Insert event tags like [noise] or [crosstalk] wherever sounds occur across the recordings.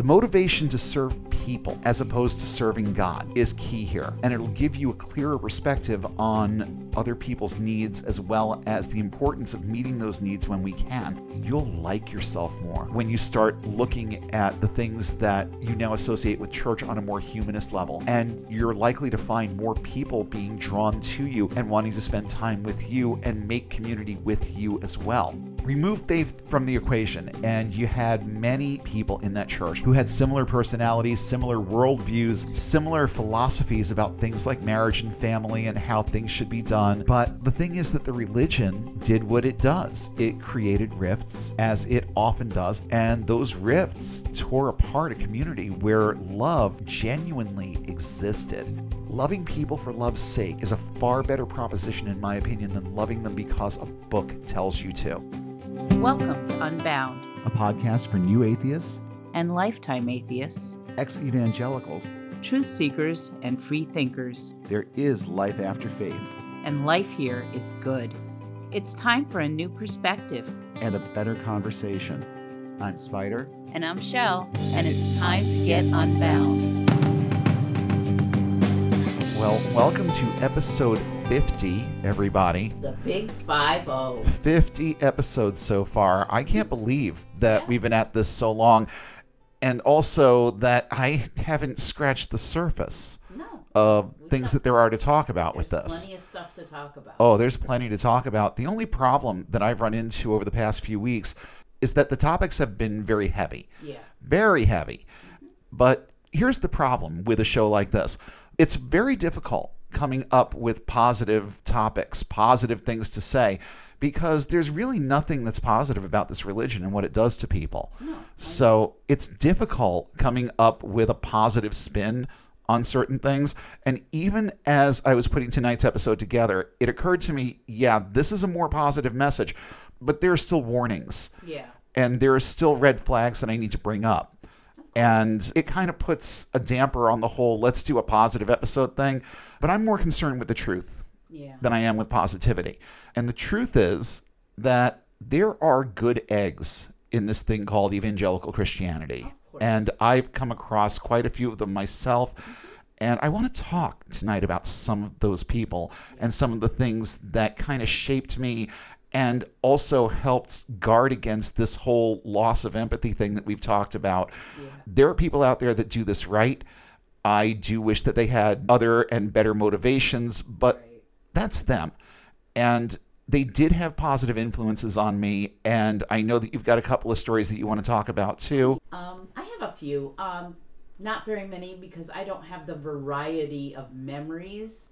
The motivation to serve people as opposed to serving God is key here, and it'll give you a clearer perspective on other people's needs as well as the importance of meeting those needs when we can. You'll like yourself more when you start looking at the things that you now associate with church on a more humanist level, and you're likely to find more people being drawn to you and wanting to spend time with you and make community with you as well. Remove faith from the equation, and you had many people in that church who had similar personalities, similar worldviews, similar philosophies about things like marriage and family and how things should be done. But the thing is that the religion did what it does it created rifts, as it often does, and those rifts tore apart a community where love genuinely existed. Loving people for love's sake is a far better proposition, in my opinion, than loving them because a book tells you to. Welcome to Unbound A podcast for new atheists, and lifetime atheists, ex evangelicals. truth seekers, and free thinkers. There is life after faith And life here is good. It's time for a new perspective. and a better conversation. I'm Spider. And I'm Shell, and it's time to get unbound. Well, welcome to episode 50, everybody. The big 5 0. 50 episodes so far. I can't believe that we've been at this so long. And also that I haven't scratched the surface No. of We've things that there are to talk about with There's this. Plenty of stuff to talk about. Oh, there's plenty to talk about. The only problem that I've run into over the past few weeks is that the topics have been very heavy. Yeah. Very heavy. But here's the problem with a show like this it's very difficult coming up with positive topics, positive things to say, because there's really nothing that's positive about this religion and what it does to people. So it's difficult coming up with a positive spin on certain things. And even as I was putting tonight's episode together, it occurred to me yeah, this is a more positive message, but there are still warnings Yeah. and there are still red flags that I need to bring up. And it kind of puts a damper on the whole let's do a positive episode thing. But I'm more concerned with the truth Yeah. than I am with positivity. And the truth is that there are good eggs in this thing called evangelical Christianity. And I've come across quite a few of them myself. And I want to talk tonight about some of those people and some of the things that kind of shaped me and also helped guard against this whole loss of empathy thing that we've talked about. There are people out there that do this right. I do wish that they had other and better motivations, but that's them. And they did have positive influences on me. And I know that you've got a couple of stories that you want to talk about too. Um, I have a few. Um, not very many because I don't have the variety of memories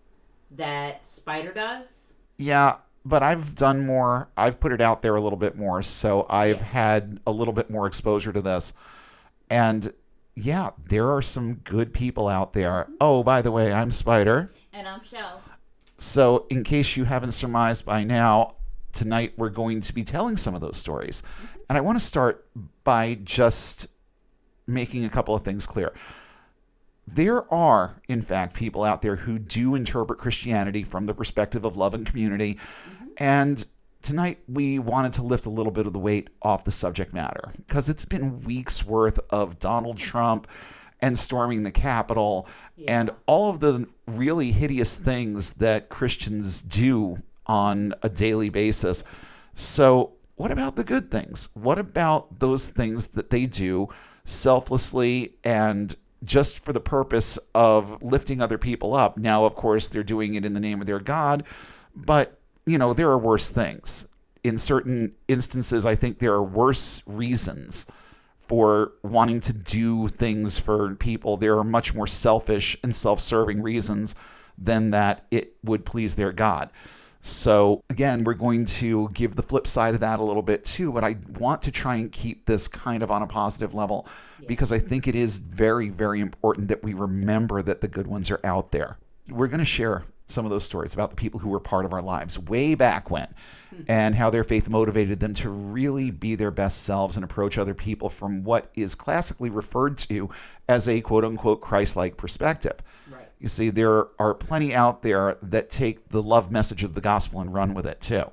that Spider does. Yeah, but I've done more. I've put it out there a little bit more. So I've Yeah. had a little bit more exposure to this. And yeah, there are some good people out there. Oh, by the way, I'm Spider. And I'm Shell. So, in case you haven't surmised by now, tonight we're going to be telling some of those stories. Mm-hmm. And I want to start by just making a couple of things clear. There are, in fact, people out there who do interpret Christianity from the perspective of love and community. Mm-hmm. And tonight we wanted to lift a little bit of the weight off the subject matter because it's been weeks worth of Donald Trump and storming the Capitol and all of the really hideous things that Christians do on a daily basis. So, what about the good things? What about those things that they do selflessly and just for the purpose of lifting other people up? Now, of course, they're doing it in the name of their God, but you know, there are worse things. In certain instances, I think there are worse reasons for wanting to do things for people. There are much more selfish and self serving reasons than that it would please their God. So, again, we're going to give the flip side of that a little bit too, but I want to try and keep this kind of on a positive level because I think it is very, very important that we remember that the good ones are out there. We're going to share some of those stories about the people who were part of our lives way back when and how their faith motivated them to really be their best selves and approach other people from what is classically referred to as a quote unquote Christ like perspective. Right. You see, there are plenty out there that take the love message of the gospel and run with it too.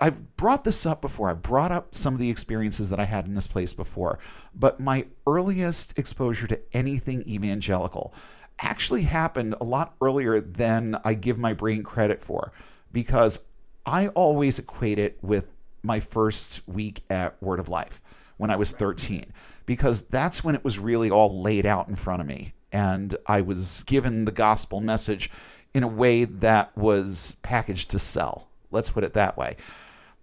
I've brought this up before. I've brought up some of the experiences that I had in this place before, but my earliest exposure to anything evangelical actually happened a lot earlier than I give my brain credit for because I always equate it with my first week at Word of Life when I was 13 because that's when it was really all laid out in front of me and I was given the gospel message in a way that was packaged to sell. Let's put it that way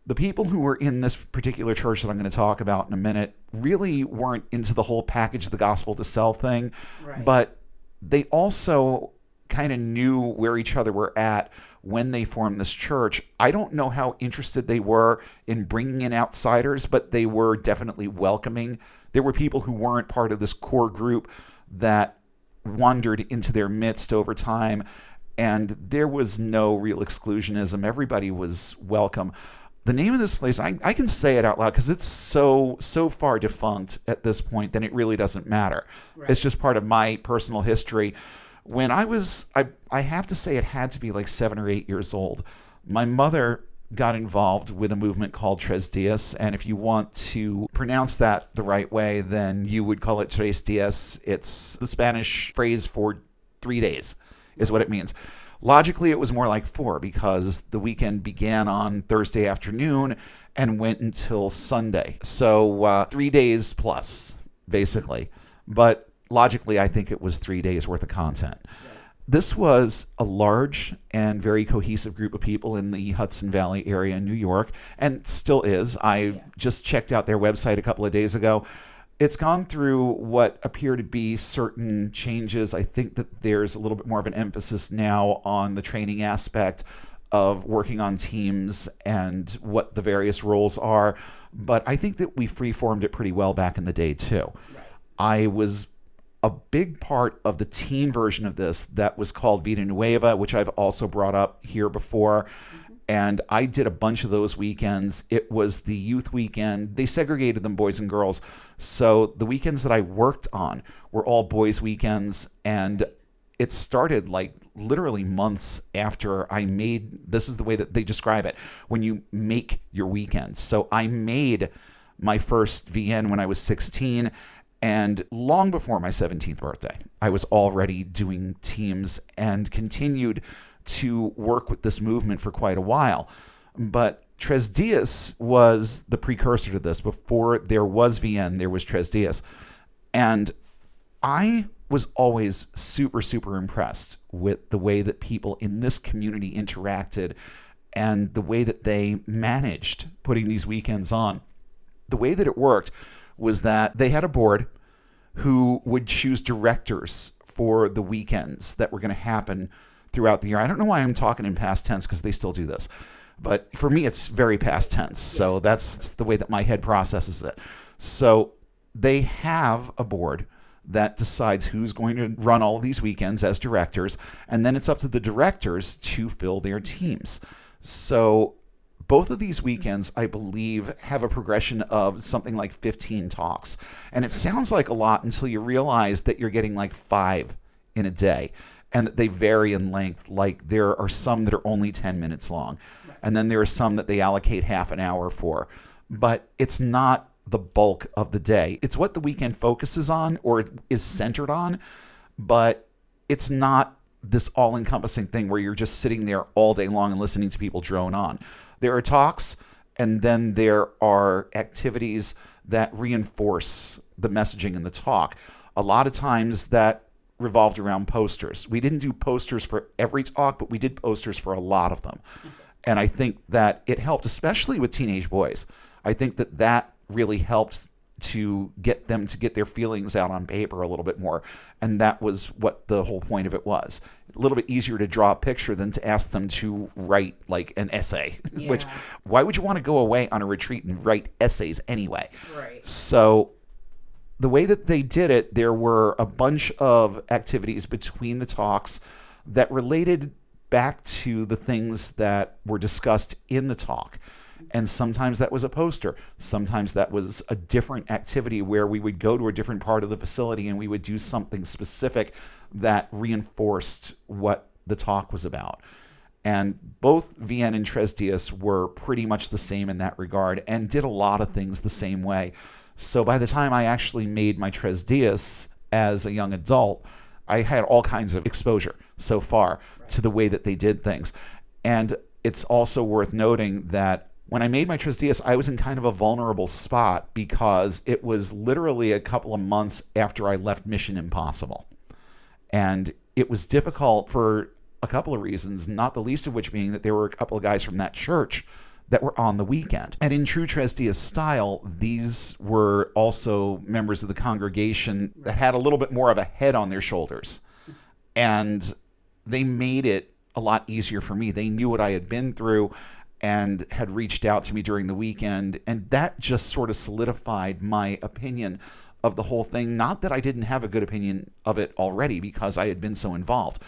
the people who were in this particular church that I'm going to talk about in a minute really weren't into the whole package of the gospel to sell thing, Right. but they also kind of knew where each other were at when they formed this church. I don't know how interested they were in bringing in outsiders, but they were definitely welcoming. There were people who weren't part of this core group that wandered into their midst over time, and there was no real exclusionism. Everybody was welcome the name of this place I, I can say it out loud because it's so so far defunct at this point then it really doesn't matter. It's just part of my personal history. When i was I, I have to say it had to be like seven or eight years old. My mother got involved with a movement called tres dias and if you want to pronounce that the right way then you would call it tres dias. It's the spanish phrase for three days is what it means Logically, it was more like four because the weekend began on Thursday afternoon and went until Sunday. So uh, three days plus, basically. But logically, I think it was three days worth of content. This was a large and very cohesive group of people in the Hudson Valley area in New York, and still is. I just checked out their website a couple of days ago it's gone through what appear to be certain changes. I think that there's a little bit more of an emphasis now on the training aspect of working on teams and what the various roles are. But I think that we freeformed it pretty well back in the day, too. I was a big part of the teen version of this that was called Vida Nueva, which I've also brought up here before and I did a bunch of those weekends. It was the youth weekend. They segregated them boys and girls. So the weekends that I worked on were all boys weekends and it started like literally months after I made this is the way that they describe it when you make your weekends. So I made my first VN when I was 16 and long before my 17th birthday, I was already doing teams and continued to work with this movement for quite a while. But Tres Dias was the precursor to this. Before there was VN, there was Tres Dias. And I was always super, super impressed with the way that people in this community interacted and the way that they managed putting these weekends on. The way that it worked was that they had a board who would choose directors for the weekends that were going to happen throughout the year. I don't know why I'm talking in past tense because they still do this. But for me, it's very past tense. So that's the way that my head processes it. So they have a board that decides who's going to run all of these weekends as directors. And then it's up to the directors to fill their teams. So both of these weekends, I believe, have a progression of something like 15 talks. And it sounds like a lot until you realize that you're getting like five in a day and that they vary in length. Like there are some that are only 10 minutes long, and then there are some that they allocate half an hour for. But it's not the bulk of the day. It's what the weekend focuses on or is centered on, but it's not this all encompassing thing where you're just sitting there all day long and listening to people drone on. There are talks, and then there are activities that reinforce the messaging in the talk. A lot of times that revolved around posters. We didn't do posters for every talk, but we did posters for a lot of them. And I think that it helped, especially with teenage boys. I think that that really helped to get them to get their feelings out on paper a little bit more. And that was what the whole point of it was. A little bit easier to draw a picture than to ask them to write like an essay, [laughs] which why would you want to go away on a retreat and write essays anyway? Right. So the way that they did it, there were a bunch of activities between the talks that related back to the things that were discussed in the talk. And sometimes that was a poster. Sometimes that was a different activity where we would go to a different part of the facility and we would do something specific that reinforced what the talk was about. And both VN and Tres Dias were pretty much the same in that regard and did a lot of things the same way. So by the time I actually made my Tres Dias as a young adult, I had all kinds of exposure so far to the way that they did things. And it's also worth noting that when I made my Tres Dias, I was in kind of a vulnerable spot because it was literally a couple of months after I left Mission Impossible. And it was difficult for a couple of reasons, not the least of which being that there were a couple of guys from that church that were on the weekend. And in true Tres Dias style, these were also members of the congregation that had a little bit more of a head on their shoulders. And they made it a lot easier for me. They knew what I had been through and had reached out to me during the weekend. And that just sort of solidified my opinion of the whole thing. Not that I didn't have a good opinion of it already because I had been so involved,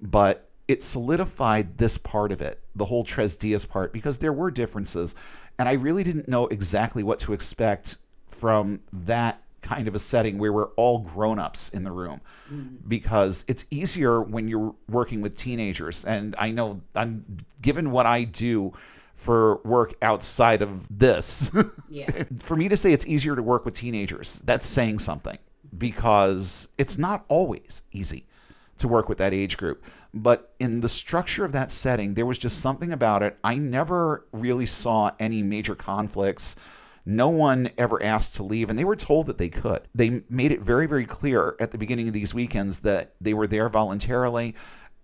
but it solidified this part of it, the whole Tres Dias part, because there were differences. And I really didn't know exactly what to expect from that kind of a setting where we're all grown-ups in the room. Mm. Because it's easier when you're working with teenagers. And I know I'm given what I do for work outside of this [laughs] Yeah. for me to say it's easier to work with teenagers that's saying something. Because it's not always easy to work with that age group but in the structure of that setting there was just something about it I never really saw any major conflicts no one ever asked to leave, and they were told that they could. They made it very, very clear at the beginning of these weekends that they were there voluntarily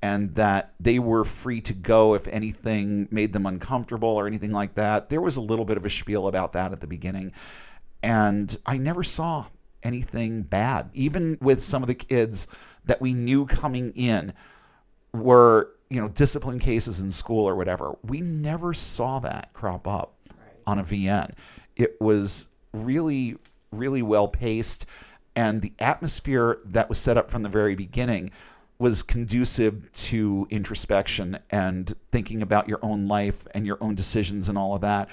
and that they were free to go if anything made them uncomfortable or anything like that. There was a little bit of a spiel about that at the beginning, and I never saw anything bad. Even with some of the kids that we knew coming in were, you know, discipline cases in school or whatever, we never saw that crop up on a VN. It was really, really well paced, and the atmosphere that was set up from the very beginning was conducive to introspection and thinking about your own life and your own decisions and all of that,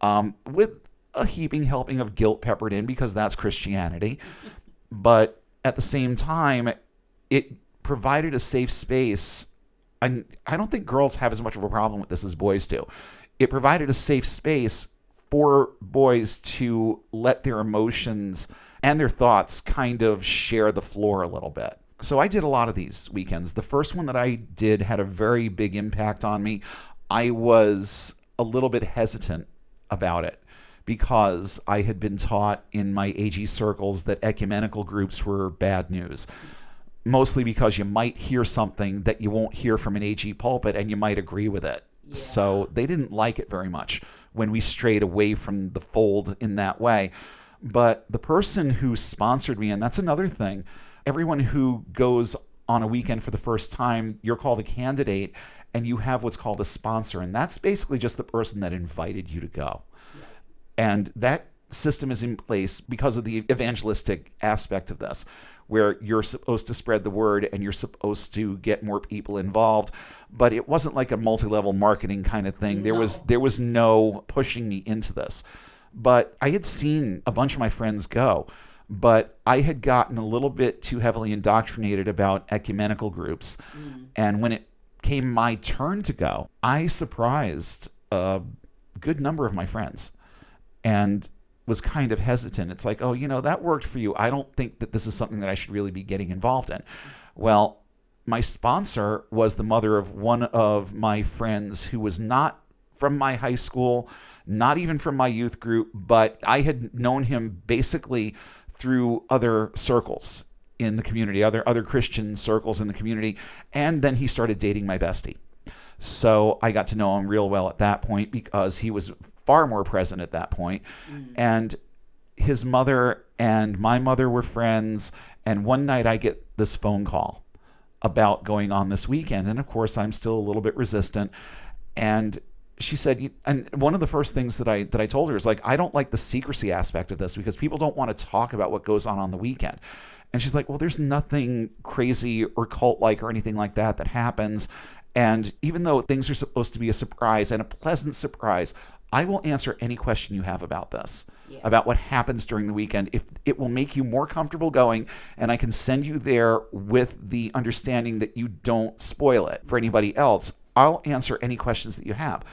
um, with a heaping helping of guilt peppered in because that's Christianity. But at the same time, it provided a safe space. And I don't think girls have as much of a problem with this as boys do. It provided a safe space for boys to let their emotions and their thoughts kind of share the floor a little bit. So I did a lot of these weekends. The first one that I did had a very big impact on me. I was a little bit hesitant about it because I had been taught in my AG circles that ecumenical groups were bad news. Mostly because you might hear something that you won't hear from an AG pulpit and you might agree with it. So they didn't like it very much when we strayed away from the fold in that way. But the person who sponsored me, and that's another thing, everyone who goes on a weekend for the first time, you're called a candidate and you have what's called a sponsor. And that's basically just the person that invited you to go. And that system is in place because of the evangelistic aspect of this, where you're supposed to spread the word and you're supposed to get more people involved. But it wasn't like a multi-level marketing kind of thing. There was No. there was no pushing me into this. But I had seen a bunch of my friends go, but I had gotten a little bit too heavily indoctrinated about ecumenical groups. Mm. And when it came my turn to go, I surprised a good number of my friends and was kind of hesitant. It's like, oh, you know, that worked for you. I don't think that this is something that I should really be getting involved in. Well, my sponsor was the mother of one of my friends who was not from my high school, not even from my youth group, but I had known him basically through other circles in the community, other other Christian circles in the community, and then he started dating my bestie. So I got to know him real well at that point because he was far more present at that point. Mm. And his mother and my mother were friends. And one night I get this phone call about going on this weekend. And of course, I'm still a little bit resistant. And she said, and one of the first things that I that I told her is like, I don't like the secrecy aspect of this because people don't want to talk about what goes on on the weekend. And she's like, well, there's nothing crazy or cult like or anything like that that happens. And even though things are supposed to be a surprise and a pleasant surprise, I will answer any question you have about this, Yeah. about what happens during the weekend. If it will make you more comfortable going, and I can send you there with the understanding that you don't spoil it for anybody else, I'll answer any questions that you have.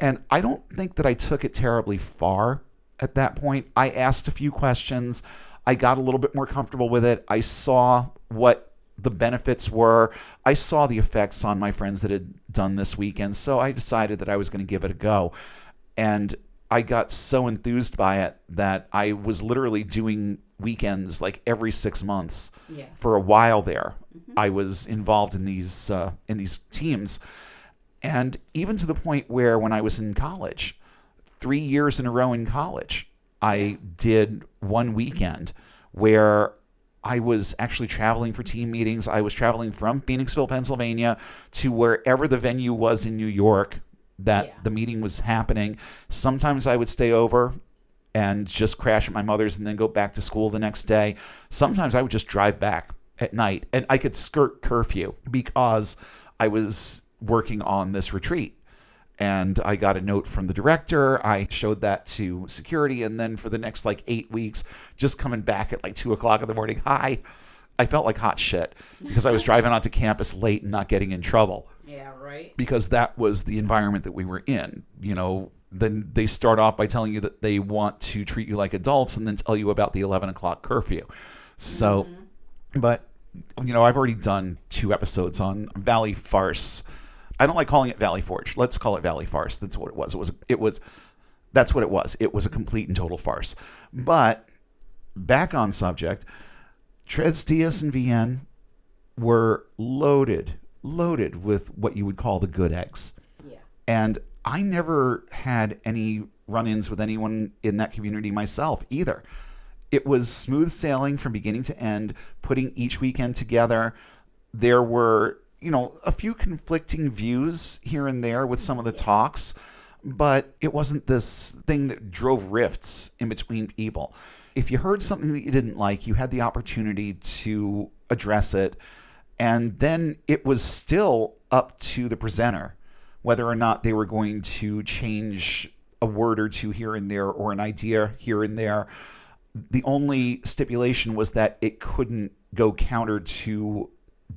And I don't think that I took it terribly far at that point. I asked a few questions. I got a little bit more comfortable with it. I saw what the benefits were. I saw the effects on my friends that had done this weekend. So I decided that I was going to give it a go. And I got so enthused by it that I was literally doing weekends like every six months Yeah. for a while there. I was involved in these uh, in these teams, and even to the point where when I was in college, three years in a row in college, I did one weekend where I was actually traveling for team meetings. I was traveling from Phoenixville, Pennsylvania, to wherever the venue was in New York that Yeah. the meeting was happening. Sometimes I would stay over and just crash at my mother's and then go back to school the next day. Sometimes I would just drive back at night and I could skirt curfew because I was working on this retreat. And I got a note from the director. I showed that to security. And then for the next like eight weeks, just coming back at like two o'clock in the morning, [laughs] hi. I felt like hot shit because I was [laughs] driving onto campus late and not getting in trouble Yeah, right. because that was the environment that we were in. You know, then they start off by telling you that they want to treat you like adults and then tell you about the 11 o'clock curfew. So, mm-hmm. but, you know, I've already done two episodes on Valley Farce. I don't like calling it Valley Forge. Let's call it Valley Farce. That's what it was. It was, it was, that's what it was. It was a complete and total farce. But back on subject, Tres Dias and VN were loaded, loaded with what you would call the good eggs. Yeah. And I never had any run ins with anyone in that community myself either. It was smooth sailing from beginning to end, putting each weekend together. There were, you know, a few conflicting views here and there with some of the talks, but it wasn't this thing that drove rifts in between people. If you heard something that you didn't like, you had the opportunity to address it. And then it was still up to the presenter whether or not they were going to change a word or two here and there or an idea here and there. The only stipulation was that it couldn't go counter to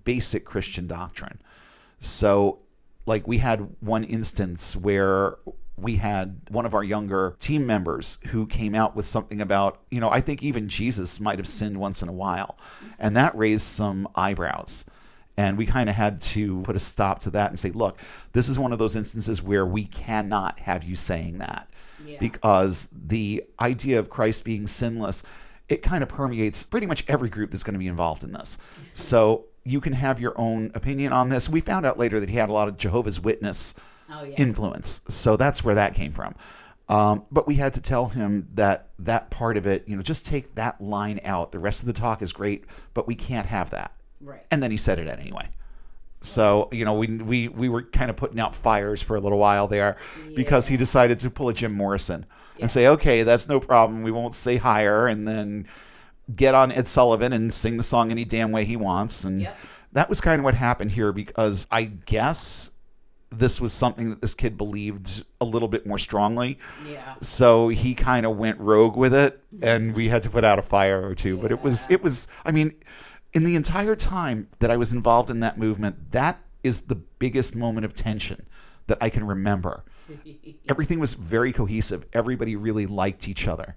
basic Christian doctrine. So, like, we had one instance where we had one of our younger team members who came out with something about, you know, I think even Jesus might have sinned once in a while. And that raised some eyebrows. And we kind of had to put a stop to that and say, look, this is one of those instances where we cannot have you saying that Yeah. because the idea of Christ being sinless, it kind of permeates pretty much every group that's going to be involved in this. [laughs] So you can have your own opinion on this. We found out later that he had a lot of Jehovah's Witness Oh yeah. influence. So that's where that came from. Um, but we had to tell him that that part of it, you know, just take that line out. The rest of the talk is great, but we can't have that. Right. And then he said it anyway. So you know, we we we were kind of putting out fires for a little while there because he decided to pull a Jim Morrison Yeah. and say, "Okay, that's no problem. We won't say higher," and then get on Ed Sullivan and sing the song any damn way he wants. And Yep. that was kind of what happened here because I guess this was something that this kid believed a little bit more strongly. Yeah. So he kind of went rogue with it, and mm-hmm. we had to put out a fire or two. But it was, it was. I mean, in the entire time that I was involved in that movement, that is the biggest moment of tension that I can remember. [laughs] Everything was very cohesive. Everybody really liked each other.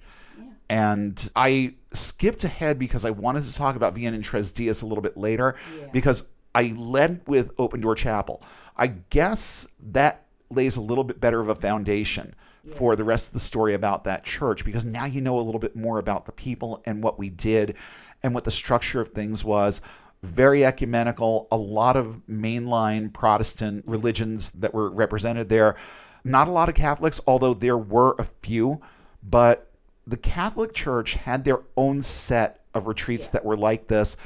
And I skipped ahead because I wanted to talk about VN and Tres Dias a little bit later Yeah. because I led with Open Door Chapel. I guess that lays a little bit better of a foundation for the rest of the story about that church because now you know a little bit more about the people and what we did and what the structure of things was. Very ecumenical, a lot of mainline Protestant religions that were represented there. Not a lot of Catholics, although there were a few, but the Catholic Church had their own set of retreats that were like this.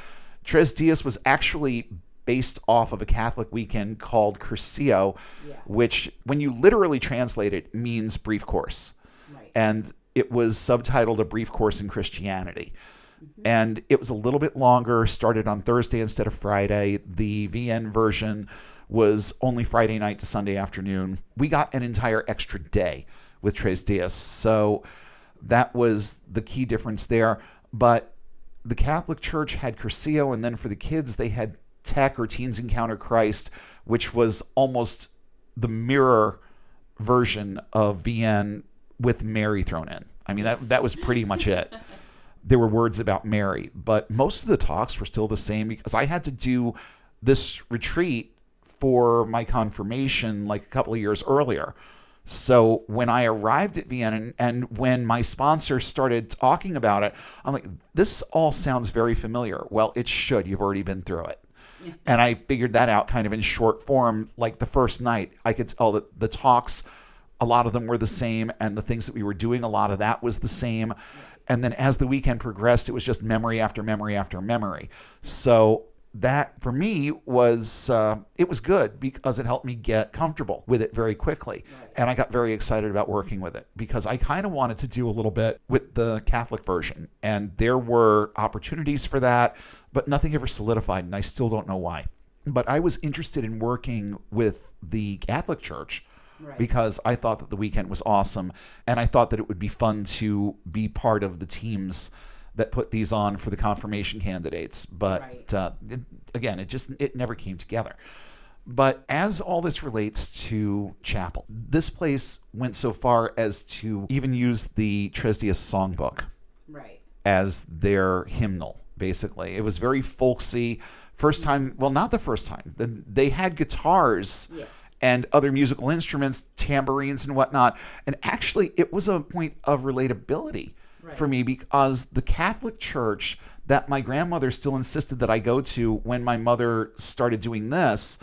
Tres Dias was actually based off of a Catholic weekend called Cursillo, Yeah. which, when you literally translate it, means brief course. Right. And it was subtitled A Brief Course in Christianity. Mm-hmm. And it was a little bit longer, started on Thursday instead of Friday. The VN version was only Friday night to Sunday afternoon. We got an entire extra day with Tres Dias. So that was the key difference there. But the Catholic Church had Cursillo, and then for the kids, they had TEC or Teens Encounter Christ, which was almost the mirror version of VN with Mary thrown in. I mean, that, that was pretty much it. [laughs] There were words about Mary, but most of the talks were still the same because I had to do this retreat for my confirmation like a couple of years earlier. So when I arrived at VN and, and, when my sponsor started talking about it, I'm like, this all sounds very familiar. Well, it should. You've already been through it. and I figured that out kind of in short form. Like the first night, I could tell that the talks, a lot of them were the same, and the things that we were doing, a lot of that was the same. And then as the weekend progressed, it was just memory after memory after memory. So that for me was uh, it was good because it helped me get comfortable with it very quickly right. and i got very excited about working with it because i kind of wanted to do a little bit with the catholic version and there were opportunities for that but nothing ever solidified and i still don't know why but i was interested in working with the catholic church Right. because I thought that the weekend was awesome and I thought that it would be fun to be part of the teams that put these on for the confirmation candidates. But right. uh, it, again, it just it never came together. But as all this relates to chapel, this place went so far as to even use the Tres Dias songbook right. as their hymnal. Basically, it was very folksy. First time, well, not the first time. They had guitars. Yes and other musical instruments, tambourines and whatnot. And actually, it was a point of relatability right. for me because the Catholic Church that my grandmother still insisted that I go to when my mother started doing this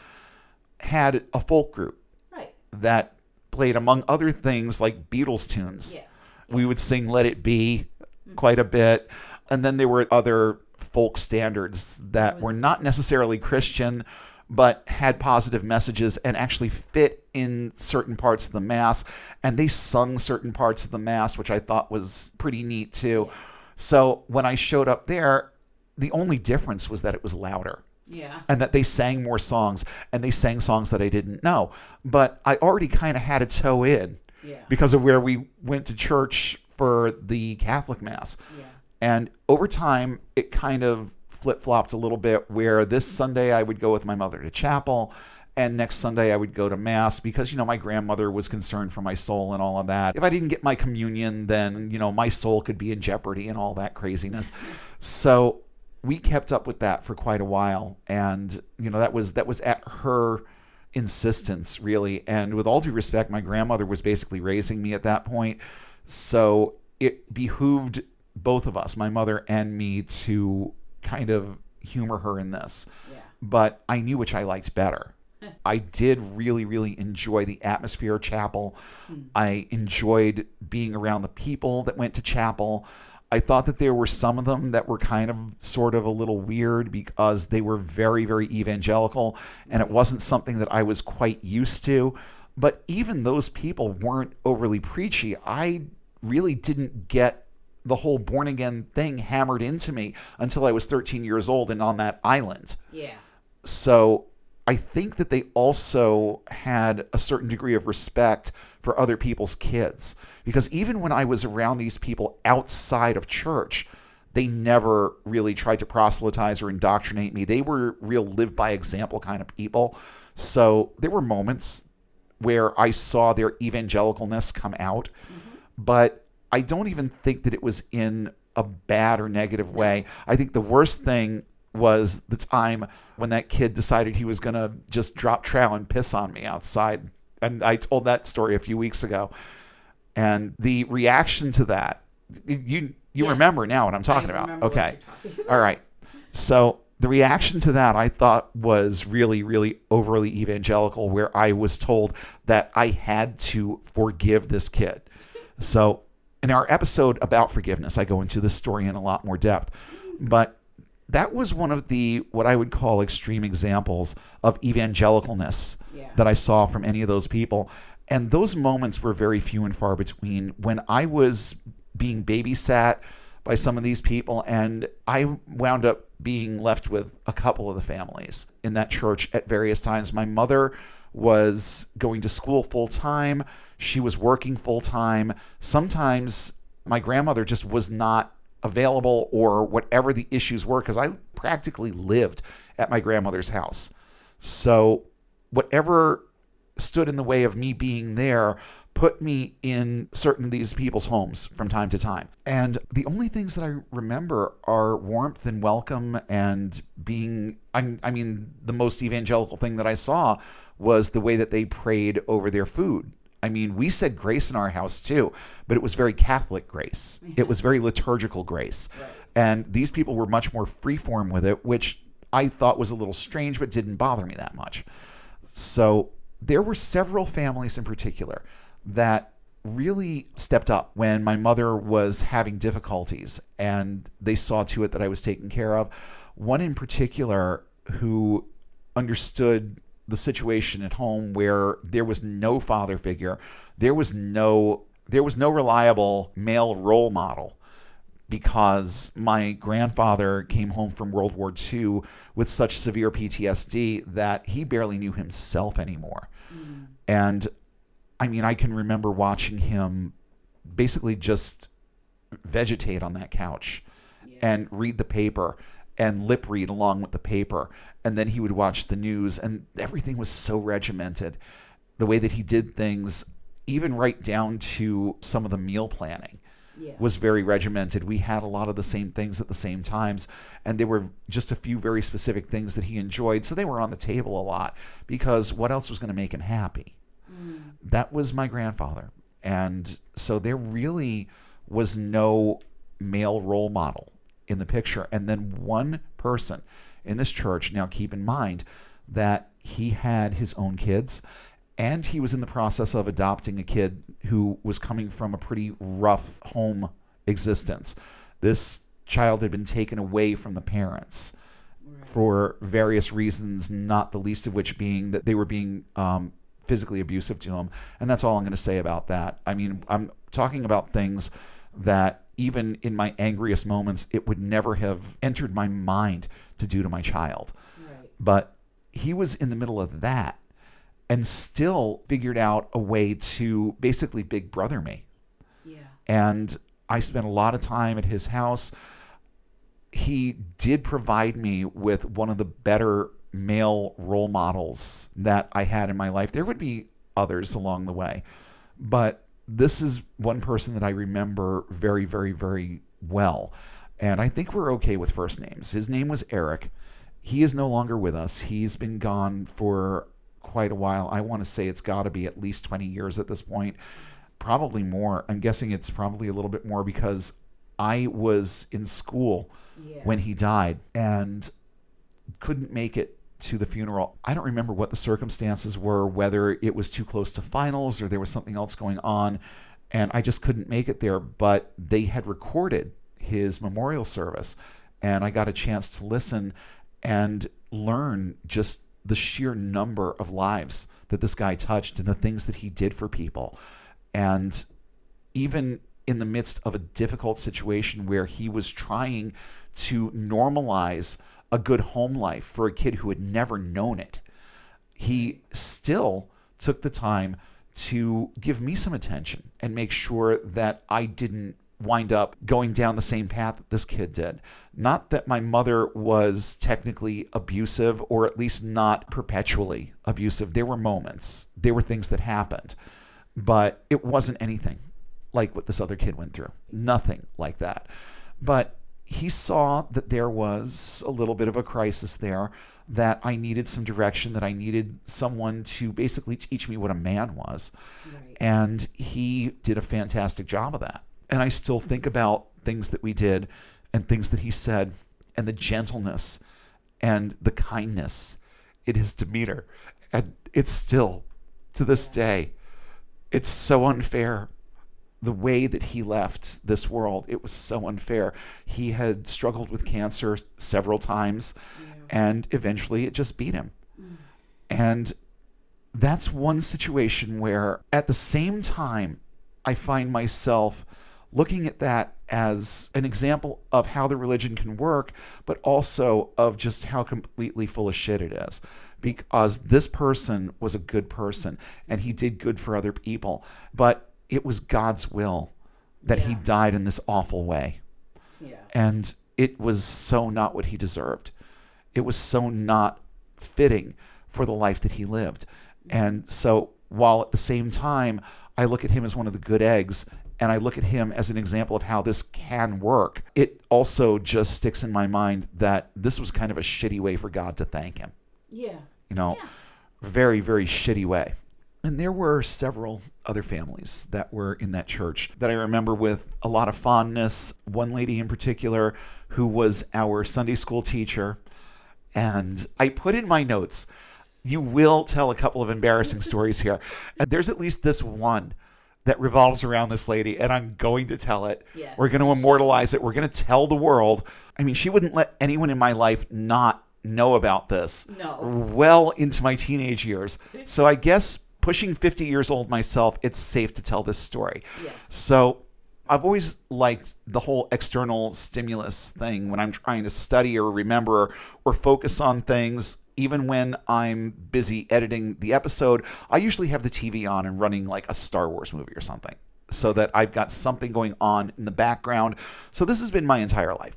had a folk group right. that played, among other things, like Beatles tunes. Yes. We would sing Let It Be mm-hmm. quite a bit. And then there were other folk standards that was... were not necessarily Christian but had positive messages and actually fit in certain parts of the mass. And they sung certain parts of the mass, which I thought was pretty neat too. So when I showed up there, the only difference was that it was louder. Yeah. And that they sang more songs and they sang songs that I didn't know. But I already kind of had a toe in yeah. because of where we went to church for the Catholic Mass. Yeah. And over time, it kind of flip flopped a little bit where this Sunday I would go with my mother to chapel and next Sunday I would go to mass because you know my grandmother was concerned for my soul and all of that. If I didn't get my communion, then you know my soul could be in jeopardy and all that craziness. So we kept up with that for quite a while, and you know that was that was at her insistence really. And with all due respect, my grandmother was basically raising me at that point, so it behooved both of us, my mother and me, to kind of humor her in this. Yeah. But I knew which I liked better. [laughs] I did really, really enjoy the atmosphere of chapel. Hmm. I enjoyed being around the people that went to chapel. I thought that there were some of them that were kind of sort of a little weird because they were very, very evangelical and it wasn't something that I was quite used to. But even those people weren't overly preachy. I really didn't get the whole born again thing hammered into me until I was 13 years old and on that island. Yeah. So I think that they also had a certain degree of respect for other people's kids because even when I was around these people outside of church, they never really tried to proselytize or indoctrinate me. They were real live by example kind of people. So there were moments where I saw their evangelicalness come out, mm-hmm. but I don't even think that it was in a bad or negative way. I think the worst thing was the time when that kid decided he was going to just drop trowel and piss on me outside. And I told that story a few weeks ago. And the reaction to that, you you yes. remember now what I'm talking about. Okay. Talking about. All right. So the reaction to that I thought was really, really overly evangelical, where I was told that I had to forgive this kid. So in our episode about forgiveness, I go into this story in a lot more depth. But that was one of the what I would call extreme examples of evangelicalness yeah. that I saw from any of those people. And those moments were very few and far between when I was being babysat by some of these people and I wound up being left with a couple of the families in that church at various times. My mother was going to school full time. She was working full time. Sometimes my grandmother just was not available or whatever the issues were because I practically lived at my grandmother's house. So, whatever stood in the way of me being there put me in certain of these people's homes from time to time. And the only things that I remember are warmth and welcome and being, I, I mean, the most evangelical thing that I saw was the way that they prayed over their food. I mean, we said grace in our house too, but it was very Catholic grace. It was very liturgical grace. And these people were much more freeform with it, which I thought was a little strange, but didn't bother me that much. So there were several families in particular that really stepped up when my mother was having difficulties and they saw to it that I was taken care of. One in particular who understood the situation at home where there was no father figure, there was no there was no reliable male role model because my grandfather came home from World War II with such severe PTSD that he barely knew himself anymore. Mm. And I mean, I can remember watching him basically just vegetate on that couch yeah. and read the paper and lip read along with the paper. And then he would watch the news, and everything was so regimented. The way that he did things, even right down to some of the meal planning, yeah. was very regimented. We had a lot of the same things at the same times, and there were just a few very specific things that he enjoyed. So they were on the table a lot because what else was going to make him happy? Mm. that was my grandfather. And so there really was no male role model in the picture. And then one person in this church, now keep in mind that he had his own kids and he was in the process of adopting a kid who was coming from a pretty rough home existence. This child had been taken away from the parents for various reasons, not the least of which being that they were being um, physically abusive to him. And that's all I'm going to say about that. I mean, I'm talking about things that even in my angriest moments, it would never have entered my mind to do to my child. Right. But he was in the middle of that and still figured out a way to basically big brother me. Yeah. And I spent a lot of time at his house. He did provide me with one of the better male role models that I had in my life. There would be others along the way, but this is one person that I remember very, very, very well. And I think we're okay with first names. His name was Eric. He is no longer with us. He's been gone for quite a while. I want to say it's got to be at least 20 years at this point, probably more. I'm guessing it's probably a little bit more because I was in school yeah. when he died and couldn't make it to the funeral. I don't remember what the circumstances were, whether it was too close to finals or there was something else going on, and I just couldn't make it there. But they had recorded his memorial service, and I got a chance to listen and learn just the sheer number of lives that this guy touched and the things that he did for people. And even in the midst of a difficult situation where he was trying to normalize a good home life for a kid who had never known it. He still took the time to give me some attention and make sure that I didn't wind up going down the same path that this kid did. Not that my mother was technically abusive or at least not perpetually abusive. There were moments, there were things that happened, but it wasn't anything like what this other kid went through. Nothing like that. But he saw that there was a little bit of a crisis there, that I needed some direction, that I needed someone to basically teach me what a man was. Right. And he did a fantastic job of that. And I still think mm-hmm. about things that we did and things that he said and the gentleness and the kindness in his demeanor. And it's still, to this day, it's so unfair the way that he left this world. It was so unfair. He had struggled with cancer several times, yeah. and eventually it just beat him. Mm. And that's one situation where, at the same time, I find myself looking at that as an example of how the religion can work, but also of just how completely full of shit it is. Because this person was a good person and he did good for other people. But it was God's will that yeah. he died in this awful way. Yeah. And it was so not what he deserved. It was so not fitting for the life that he lived. And so while at the same time, I look at him as one of the good eggs and I look at him as an example of how this can work, it also just sticks in my mind that this was kind of a shitty way for God to thank him. Yeah. You know, Yeah. very, very shitty way. And there were several other families that were in that church that I remember with a lot of fondness. One lady in particular who was our Sunday school teacher. And I put in my notes, you will tell a couple of embarrassing [laughs] stories here. And there's at least this one that revolves around this lady, and I'm going to tell it. Yes. We're going to immortalize it. We're going to tell the world. I mean, she wouldn't let anyone in my life not know about this No. well into my teenage years. So I guess pushing 50 years old myself, it's safe to tell this story. Yeah. So I've always liked the whole external stimulus thing when I'm trying to study or remember or focus on things. Even when I'm busy editing the episode, I usually have the TV on and running like a Star Wars movie or something so that I've got something going on in the background. So this has been my entire life.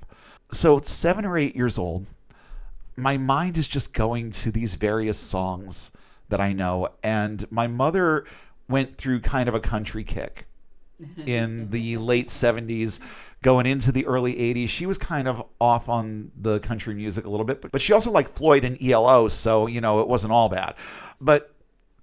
So, seven or eight years old, my mind is just going to these various songs that I know. And my mother went through kind of a country kick [laughs] in the late 70s, going into the early 80s. She was kind of off on the country music a little bit, but, but she also liked Floyd and ELO, so, you know, it wasn't all bad. But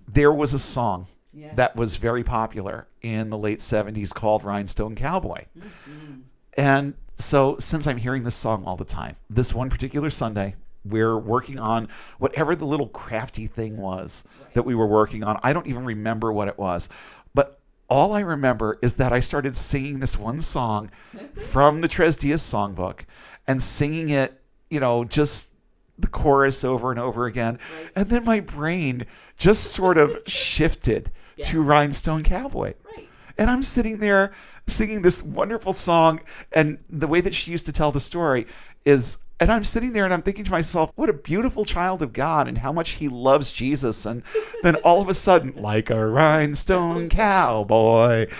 there was a song Yeah. that was very popular in the late 70s called Rhinestone Cowboy. Mm-hmm. And so, since I'm hearing this song all the time, this one particular Sunday, we're working on whatever the little crafty thing was that we were working on. I don't even remember what it was. But all I remember is that I started singing this one song from the Tres Dias songbook and singing it, you know, just the chorus over and over again. Right. And then my brain just sort of [laughs] shifted to Rhinestone Cowboy. Right. And I'm sitting there singing this wonderful song. And the way that she used to tell the story is, and I'm sitting there and I'm thinking to myself, what a beautiful child of God and how much he loves Jesus. And then all of a sudden, like a rhinestone cowboy. [laughs]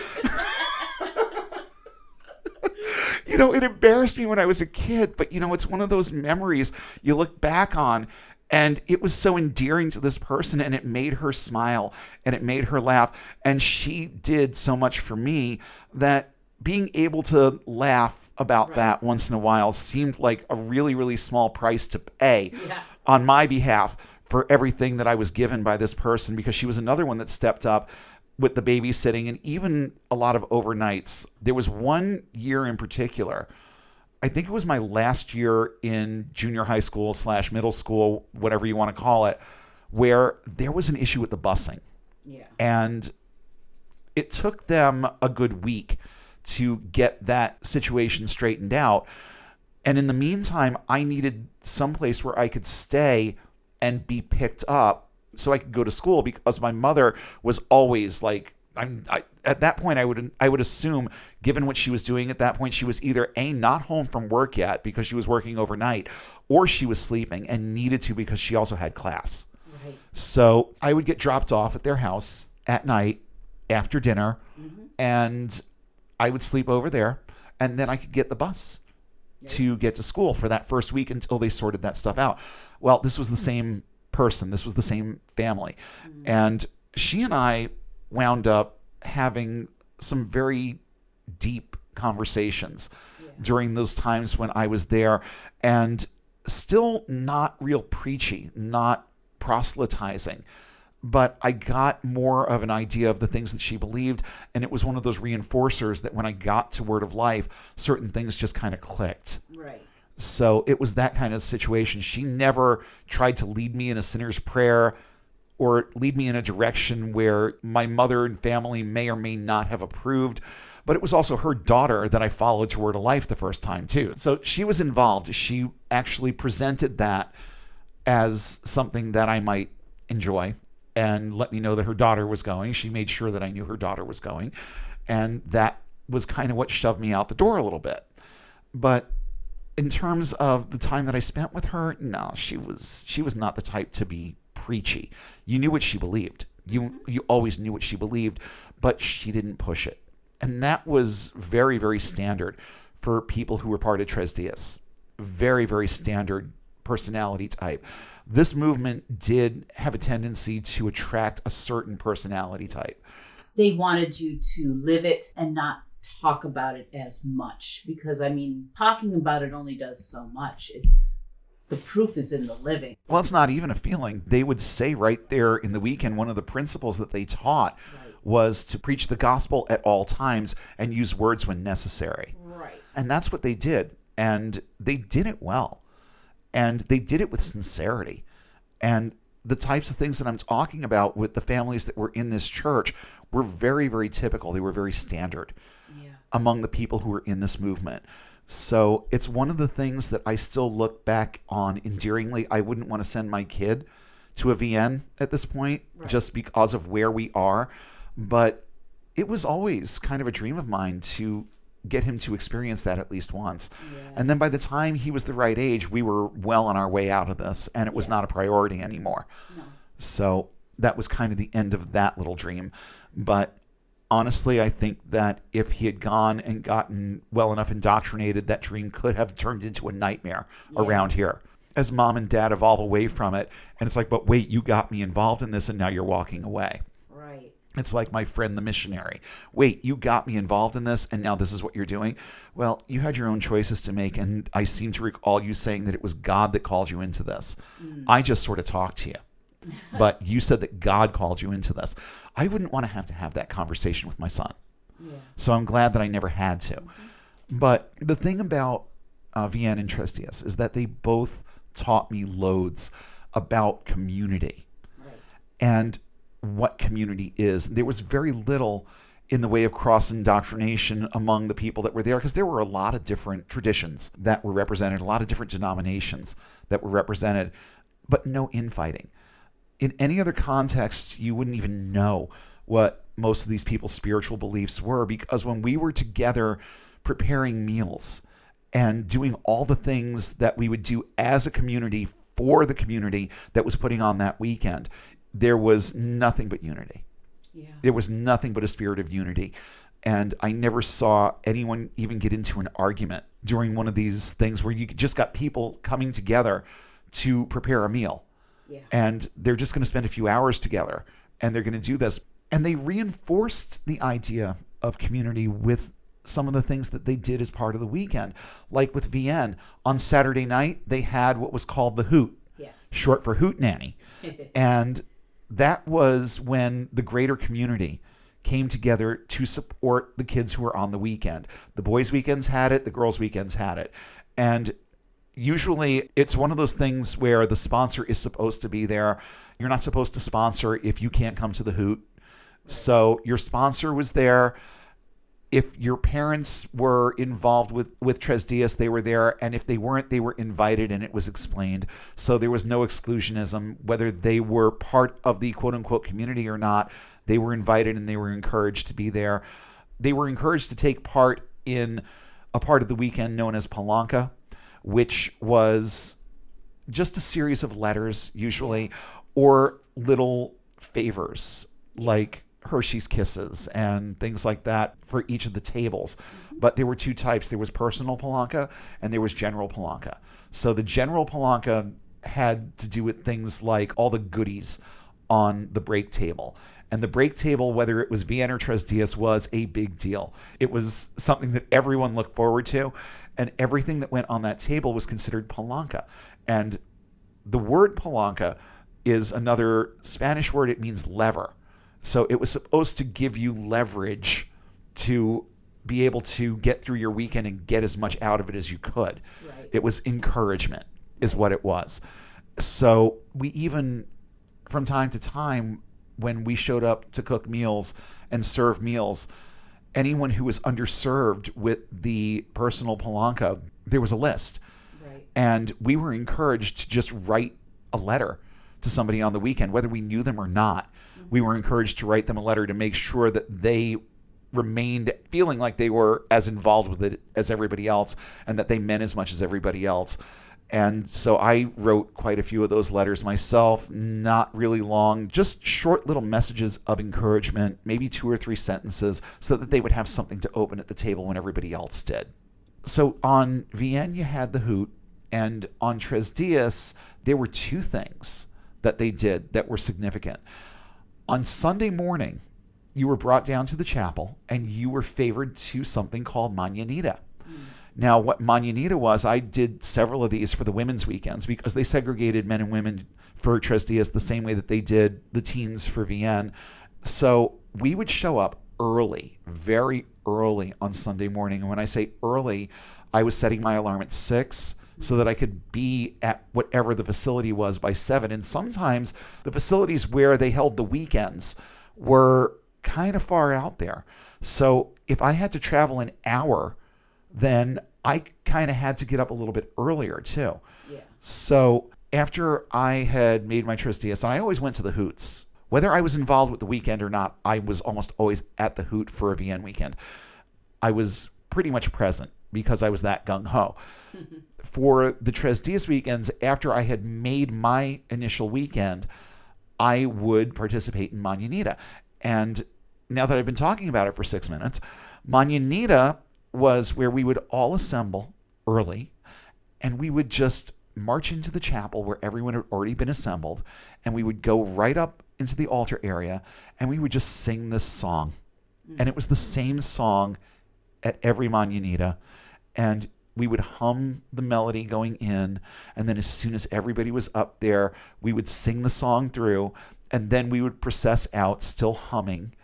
you know, it embarrassed me when I was a kid, but you know, it's one of those memories you look back on and it was so endearing to this person and it made her smile and it made her laugh and she did so much for me that being able to laugh about Right. that once in a while seemed like a really really small price to pay Yeah. on my behalf for everything that I was given by this person because she was another one that stepped up with the babysitting and even a lot of overnights. There was one year in particular. I think it was my last year in junior high school slash middle school, whatever you want to call it, where there was an issue with the busing Yeah. and it took them a good week to get that situation straightened out. And in the meantime, I needed someplace where I could stay and be picked up so I could go to school because my mother was always like, I'm I, at that point I would I would assume given what she was doing at that point she was either a not home from work yet because she was working overnight or she was sleeping and needed to because she also had class. Right. So I would get dropped off at their house at night after dinner, mm-hmm. and I would sleep over there, and then I could get the bus to get to school for that first week until they sorted that stuff out. Well, this was the hmm. same person, this was the same family, hmm. and she and I wound up having some very deep conversations during those times when I was there and still not real preachy, not proselytizing. But I got more of an idea of the things that she believed. And it was one of those reinforcers that when I got to Word of Life, certain things just kind of clicked. Right. So it was that kind of situation. She never tried to lead me in a sinner's prayer or lead me in a direction where my mother and family may or may not have approved. But it was also her daughter that I followed to Word of Life the first time, too. So she was involved. She actually presented that as something that I might enjoy and let me know that her daughter was going. She made sure that I knew her daughter was going. And that was kind of what shoved me out the door a little bit. But in terms of the time that I spent with her, no, she was she was not the type to be preachy. You knew what she believed. You mm-hmm. you always knew what she believed, but she didn't push it. And that was very very standard for people who were part of Tres Dias. Very very standard personality type. This movement did have a tendency to attract a certain personality type. They wanted you to live it and not talk about it as much because I mean, talking about it only does so much. It's the proof is in the living. Well, it's not even a feeling. They would say right there in the weekend, one of the principles that they taught Right. was to preach the gospel at all times and use words when necessary. Right. And that's what they did. And they did it well. And they did it with sincerity. And the types of things that I'm talking about with the families that were in this church were very, very typical. They were very standard Yeah. among the people who were in this movement. So it's one of the things that I still look back on endearingly. I wouldn't want to send my kid to a VN at this point Right. just because of where we are. But it was always kind of a dream of mine to get him to experience that at least once. Yeah. And then by the time he was the right age, we were well on our way out of this and it was Yeah. not a priority anymore. No. So that was kind of the end of that little dream. But honestly, I think that if he had gone and gotten well enough indoctrinated, that dream could have turned into a nightmare Yeah. around here. As mom and dad evolve away from it, and it's like, but wait, you got me involved in this and now you're walking away. It's like my friend the missionary. Wait, you got me involved in this and now this is what you're doing? Well, you had your own choices to make, and I seem to recall you saying that it was God that called you into this. I just sort of talked to you. [laughs] But you said that God called you into this. I wouldn't want to have to have that conversation with my son. Yeah. So I'm glad that I never had to. But the thing about uh, VN and Tres Dias is that they both taught me loads about community Right. and what community is. There was very little in the way of cross indoctrination among the people that were there because there were a lot of different traditions that were represented, a lot of different denominations that were represented, but no infighting. In any other context, you wouldn't even know what most of these people's spiritual beliefs were because when we were together preparing meals and doing all the things that we would do as a community for the community that was putting on that weekend, there was nothing but unity. Yeah. There was nothing but a spirit of unity. And I never saw anyone even get into an argument during one of these things where you just got people coming together to prepare a meal. Yeah. And they're just going to spend a few hours together and they're going to do this. And they reinforced the idea of community with some of the things that they did as part of the weekend. Like with VN, on Saturday night, they had what was called the Hoot, Yes. short for Hoot Nanny. [laughs] And that was when the greater community came together to support the kids who were on the weekend. The boys' weekends had it, the girls' weekends had it. And usually it's one of those things where the sponsor is supposed to be there. You're not supposed to sponsor if you can't come to the hoot. So your sponsor was there. If your parents were involved with with Tres Dias, they were there, and if they weren't, they were invited, and it was explained. So there was no exclusionism, whether they were part of the quote unquote community or not. They were invited, and they were encouraged to be there. They were encouraged to take part in a part of the weekend known as Palanca, which was just a series of letters, usually, or little favors like Hershey's Kisses and things like that for each of the tables. But there were two types there was personal Palanca and there was general Palanca. So the general Palanca had to do with things like all the goodies on the break table. And the break table, whether it was VN or Tres Dias, was a big deal. It was something that everyone looked forward to, and everything that went on that table was considered palanca. And the word palanca is another Spanish word. It means lever. So it was supposed to give you leverage to be able to get through your weekend and get as much out of it as you could. Right. It was encouragement, is what it was. So we even, from time to time, when we showed up to cook meals and serve meals, anyone who was underserved with the personal palanca, there was a list. Right. And we were encouraged to just write a letter to somebody on the weekend, whether we knew them or not. We were encouraged to write them a letter to make sure that they remained feeling like they were as involved with it as everybody else and that they meant as much as everybody else. And so I wrote quite a few of those letters myself, not really long, just short little messages of encouragement, maybe two or three sentences, so that they would have something to open at the table when everybody else did. So on VN, you had the hoot, And on Tres Dias, there were two things that they did that were significant. On Sunday morning, you were brought down to the chapel and you were favored to something called Mañanita. Mm. Now, what Mañanita was, I did several of these for the women's weekends because they segregated men and women for Tres Dias the same way that they did the teens for VN. So we would show up early, very early on Sunday morning. And when I say early, I was setting my alarm at six so that I could be at whatever the facility was by seven. And sometimes the facilities where they held the weekends were kind of far out there. So if I had to travel an hour, then I kind of had to get up a little bit earlier too. Yeah. So after I had made my Tres Dias, I always went to the Hoots. Whether I was involved with the weekend or not, I was almost always at the Hoot for a VN weekend. I was pretty much present because I was that gung ho. [laughs] for the Tres Dias weekends, after I had made my initial weekend, I would participate in Mañanita. And now that I've been talking about it for six minutes, Mañanita was where we would all assemble early and we would just march into the chapel where everyone had already been assembled and we would go right up into the altar area and we would just sing this song. Mm. And it was the same song at every Mañanita. And we would hum the melody going in. And then as soon as everybody was up there, we would sing the song through. And then we would process out, still humming.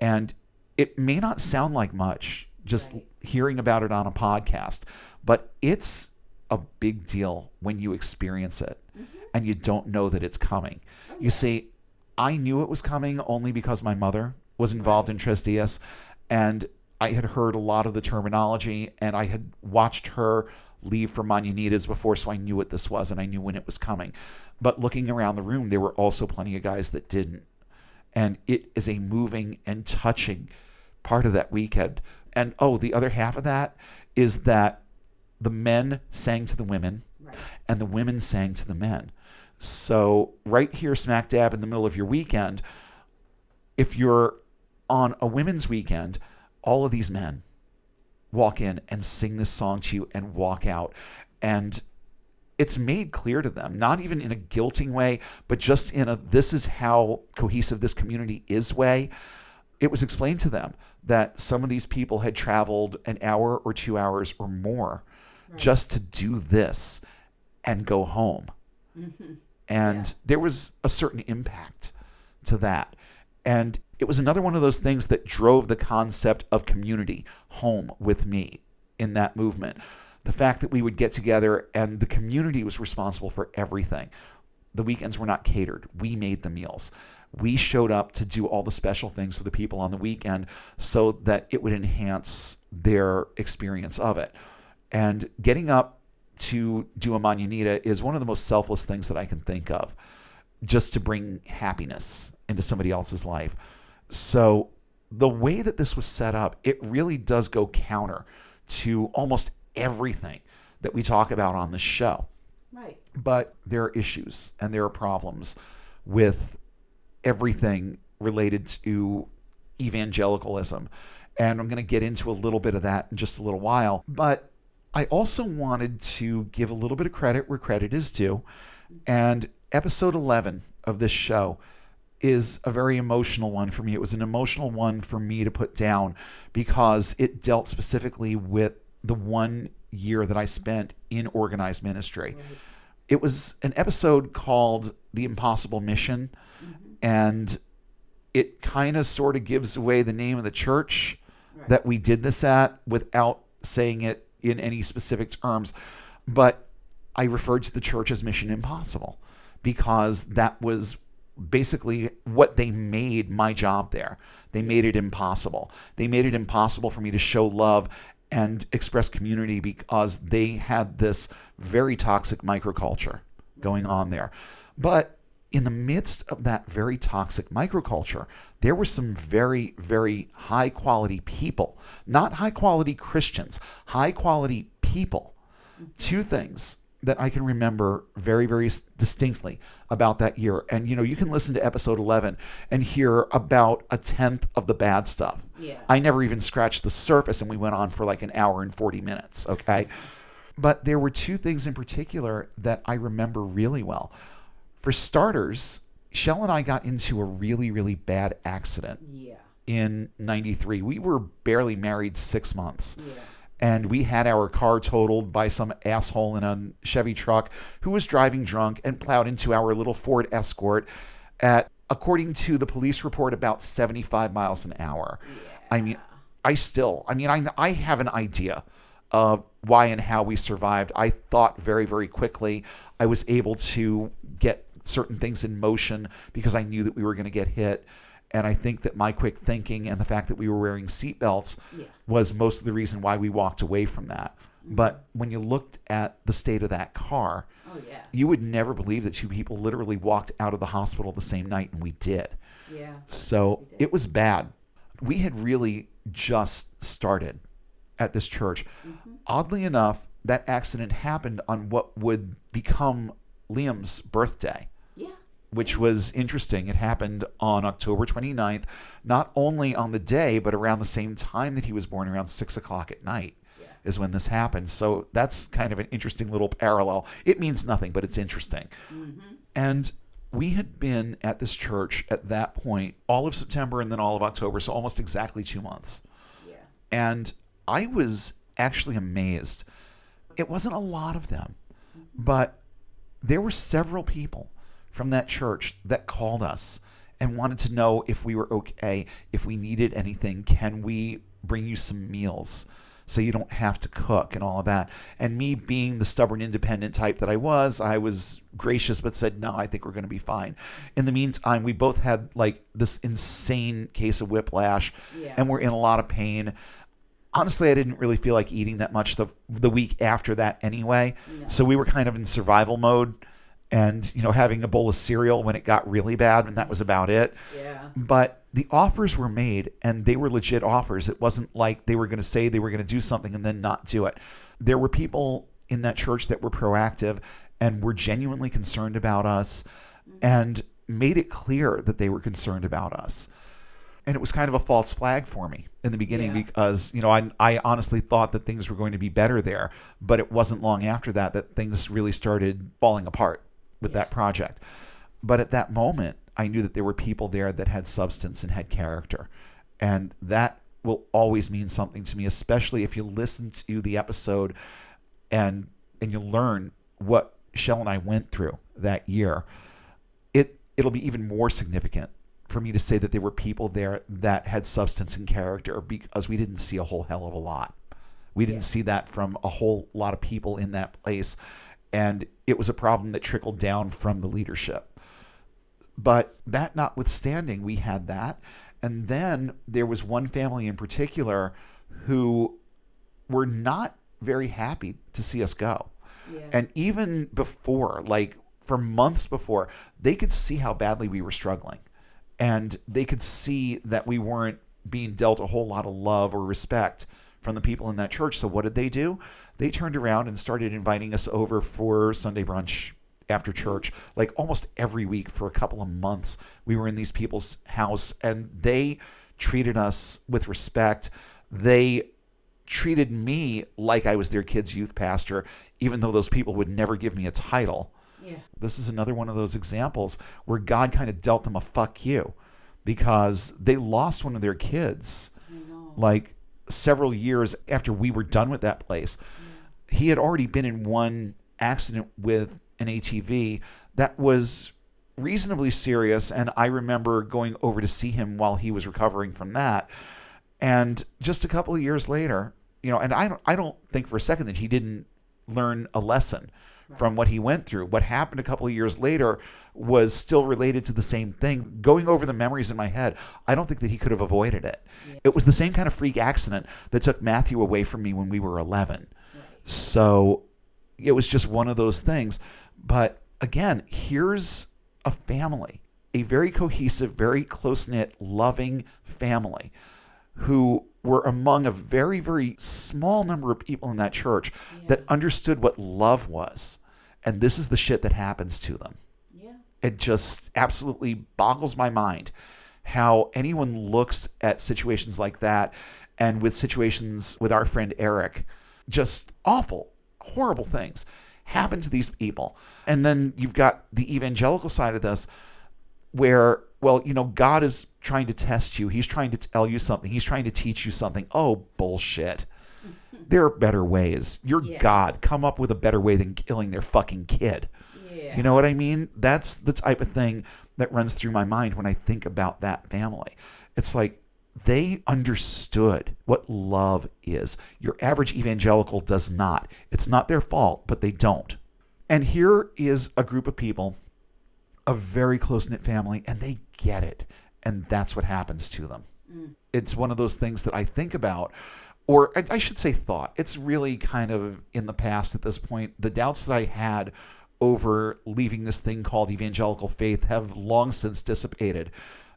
And it may not sound like much just Right. hearing about it on a podcast, but it's a big deal when you experience it mm-hmm. and you don't know that it's coming. Oh, you see, I knew it was coming only because my mother was involved in Tres Dias and I had heard a lot of the terminology and I had watched her leave for Mañanitas before, so I knew what this was and I knew when it was coming. But looking around the room, there were also plenty of guys that didn't. And it is a moving and touching part of that weekend. And oh, the other half of that is that the men sang to the women Right. and the women sang to the men. So, right here, smack dab in the middle of your weekend, if you're on a women's weekend, all of these men walk in and sing this song to you and walk out. And it's made clear to them, not even in a guilting way, but just in a this is how cohesive this community is way. It was explained to them that some of these people had traveled an hour or two hours or more just to do this and go home. Mm-hmm. And Yeah. there was a certain impact to that. And it was another one of those things that drove the concept of community home with me in that movement. The fact that we would get together and the community was responsible for everything. The weekends were not catered. We made the meals. We showed up to do all the special things for the people on the weekend so that it would enhance their experience of it. And getting up to do a Mañanita is one of the most selfless things that I can think of, just to bring happiness into somebody else's life. So, the way that this was set up, it really does go counter to almost everything that we talk about on the show Right. but there are issues and there are problems with everything related to evangelicalism. And I'm going to get into a little bit of that in just a little while. But I also wanted to give a little bit of credit where credit is due. And episode 11 of this show is a very emotional one for me. It was an emotional one for me to put down because it dealt specifically with the one year that I spent in organized ministry mm-hmm. it was an episode called The Impossible Mission, mm-hmm. and it kind of sort of gives away the name of the church Right. that we did this at without saying it in any specific terms. But I referred to the church as Mission Impossible because that was basically what they made my job there. They made it impossible. They made it impossible for me to show love and express community because they had this very toxic microculture going on there. But in the midst of that very toxic microculture, there were some very, very high quality people, not high quality Christians, high quality people. Two things that I can remember very, very distinctly about that year. And, you know, you can listen to episode 11 and hear about a tenth of the bad stuff. Yeah. I never even scratched the surface, and we went on for like an hour and 40 minutes. Okay. But there were two things in particular that I remember really well. For starters, Shell and I got into a really, really bad accident Yeah. in 93. We were barely married six months. Yeah. And we had our car totaled by some asshole in a Chevy truck who was driving drunk and plowed into our little Ford Escort at, according to the police report, about 75 miles an hour. I mean, I still, I mean, I, I have an idea of why and how we survived. I thought very, very quickly. I was able to get certain things in motion because I knew that we were going to get hit. And I think that my quick thinking and the fact that we were wearing seatbelts Yeah. was most of the reason why we walked away from that. But when you looked at the state of that car, Oh yeah. you would never believe that two people literally walked out of the hospital the same night, and we did. Yeah. So did. it was bad. We had really just started at this church. Mm-hmm. Oddly enough, that accident happened on what would become Liam's birthday. Which was interesting. It happened on October 29th, not only on the day, but around the same time that he was born, around six o'clock at night. Yeah. Is when this happened. So that's kind of an interesting little parallel. It means nothing, but it's interesting. Mm-hmm. And we had been at this church at that point all of September and then all of October, so almost exactly two months. Yeah. And I was actually amazed. It wasn't a lot of them, mm-hmm. but there were several people from that church that called us and wanted to know if we were okay, if we needed anything, can we bring you some meals so you don't have to cook and all of that. And me being the stubborn independent type that I was, I was gracious but said, "No, I think we're going to be fine." In the meantime, we both had like this insane case of whiplash Yeah. and we're in a lot of pain honestly, I didn't really feel like eating that much the the week after that anyway. No. So we were kind of in survival mode, and you know, having a bowl of cereal when it got really bad, and that was about it. Yeah. But the offers were made, and they were legit offers. It wasn't like they were going to say they were going to do something and then not do it. There were people in that church that were proactive and were genuinely concerned about us, mm-hmm. and made it clear that they were concerned about us and it was kind of a false flag for me in the beginning Yeah. because you know I, I honestly thought that things were going to be better there but it wasn't long after that that things really started falling apart with that project but at that moment i knew that there were people there that had substance and had character and that will always mean something to me especially if you listen to the episode and and you learn what Shell and I went through that year it it'll be even more significant for me to say that there were people there that had substance and character because we didn't see a whole hell of a lot. We didn't Yeah. see that from a whole lot of people in that place. And it was a problem that trickled down from the leadership. But that notwithstanding, we had that. And then there was one family in particular who were not very happy to see us go. Yeah. And even before, like for months before, they could see how badly we were struggling. And they could see that we weren't being dealt a whole lot of love or respect from the people in that church. So what did they do? They turned around and started inviting us over for Sunday brunch after church. Like almost every week for a couple of months, we were in these people's house and they treated us with respect. They treated me like I was their kid's youth pastor, even though those people would never give me a title. yeah. This is another one of those examples where God kind of dealt them a fuck you because they lost one of their kids like several years after we were done with that place. He had already been in one accident with an ATV that was reasonably serious. And I remember going over to see him while he was recovering from that. And just a couple of years later, you know, and I don't, I don't think for a second that he didn't learn a lesson from what he went through. What happened a couple of years later was still related to the same thing. Going over the memories in my head, I don't think that he could have avoided it. It was the same kind of freak accident that took Matthew away from me when we were 11. So it was just one of those things. But again, here's a family, a very cohesive, very close knit, loving family who were among a very, very small number of people in that church that understood what love was. And this is the shit that happens to them. Yeah. It just absolutely boggles my mind how anyone looks at situations like that and with situations with our friend Eric, just awful, horrible things happen to these people. And then you've got the evangelical side of this where, well, you know, God is trying to test you. He's trying to tell you something. He's trying to teach you something. Oh, bullshit. [laughs] There are better ways. You're Yeah. God. Come up with a better way than killing their fucking kid. Yeah. You know what I mean? That's the type of thing that runs through my mind when I think about that family. It's like they understood what love is. Your average evangelical does not. It's not their fault, but they don't. And here is a group of people, a very close knit family, and they get it. And that's what happens to them. Mm. It's one of those things that I think about, or I, I should say thought. It's really kind of in the past at this point. The doubts that I had over leaving this thing called evangelical faith have long since dissipated.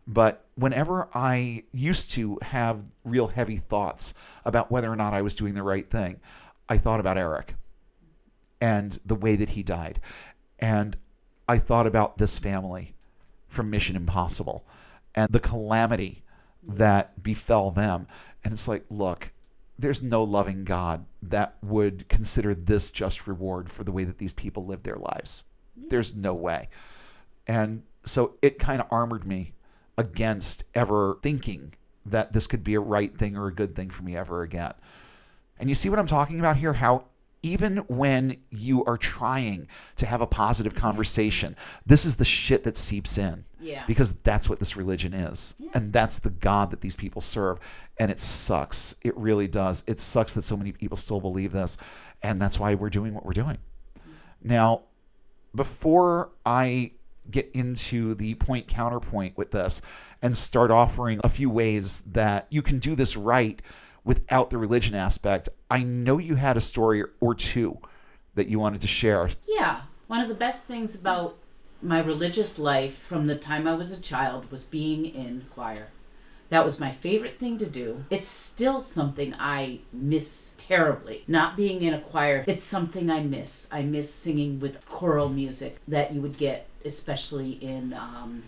But whenever I used to have real heavy thoughts about whether or not I was doing the right thing, I thought about Eric and the way that he died. And I thought about this family from Mission Impossible and the calamity that befell them. And it's like, look, there's no loving God that would consider this just reward for the way that these people lived their lives. There's no way. And so it kind of armored me against ever thinking that this could be a right thing or a good thing for me ever again. And you see what I'm talking about here? How even when you are trying to have a positive conversation, this is the shit that seeps in. Yeah. Because that's what this religion is. And that's the God that these people serve. And it sucks. It really does. It sucks that so many people still believe this. And that's why we're doing what we're doing. Mm-hmm. Now, before I get into the point counterpoint with this and start offering a few ways that you can do this right without the religion aspect, I know you had a story or two that you wanted to share. Yeah. One of the best things about my religious life from the time I was a child was being in choir. That was my favorite thing to do. It's still something I miss terribly. Not being in a choir, it's something I miss. I miss singing with choral music that you would get, especially in um,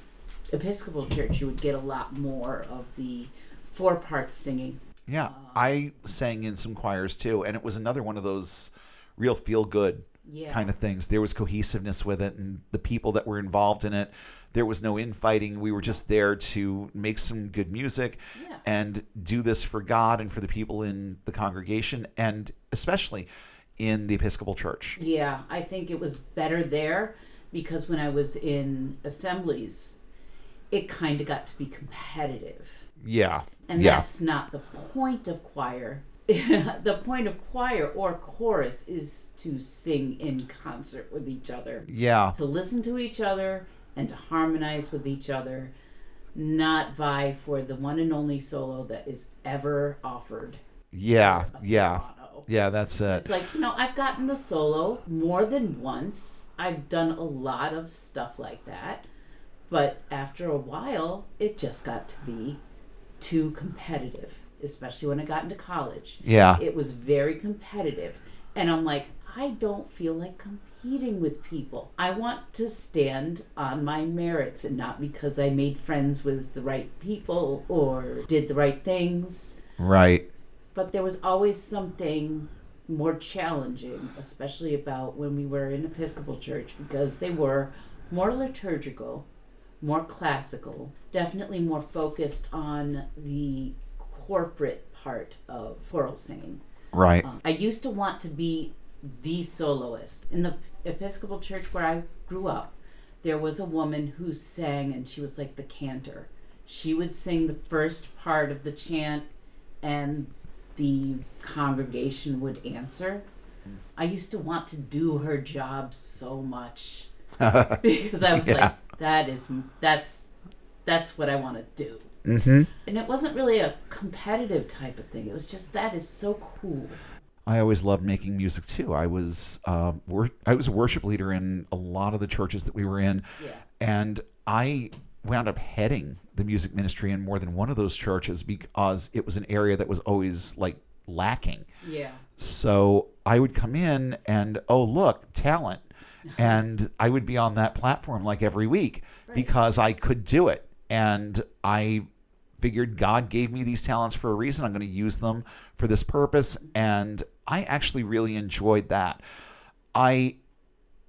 Episcopal Church. You would get a lot more of the four part singing. Yeah, I sang in some choirs too, and it was another one of those real feel good Yeah. kind of things. There was cohesiveness with it, and the people that were involved in it. There was no infighting. We were just there to make some good music Yeah. and do this for God and for the people in the congregation, and especially in the Episcopal Church. Yeah, I think it was better there because when I was in assemblies, it kind of got to be competitive. Yeah, And yeah, that's not the point of choir. [laughs] the point of choir or chorus is to sing in concert with each other, yeah, to listen to each other and to harmonize with each other, not vie for the one and only solo that is ever offered. yeah, yeah, yeah. That's it. It's like, you know, I've gotten the solo more than once. I've done a lot of stuff like that. But after a while, it just got to be too competitive, especially when I got into college. Yeah, It was very competitive. And I'm like, I don't feel like competing with people. I want to stand on my merits and not because I made friends with the right people or did the right things right. But there was always something more challenging, especially about when we were in Episcopal Church, because they were more liturgical, more classical, definitely more focused on the corporate part of choral singing. Right. Um, I used to want to be the soloist. In the Episcopal Church where I grew up, there was a woman who sang, and she was like the cantor. She would sing the first part of the chant, and the congregation would answer. I used to want to do her job so much [laughs] because I was Yeah. like, that is that's that's what I want to do. mm-hmm. And it wasn't really a competitive type of thing. It was just that is so cool. I always loved making music too. I was um, wor- I was a worship leader in a lot of the churches that we were in, Yeah. and I wound up heading the music ministry in more than one of those churches because it was an area that was always like lacking. Yeah. So I would come in and oh look, talent. [laughs] And I would be on that platform like every week because I could do it. And I figured God gave me these talents for a reason. I'm going to use them for this purpose. And I actually really enjoyed that. I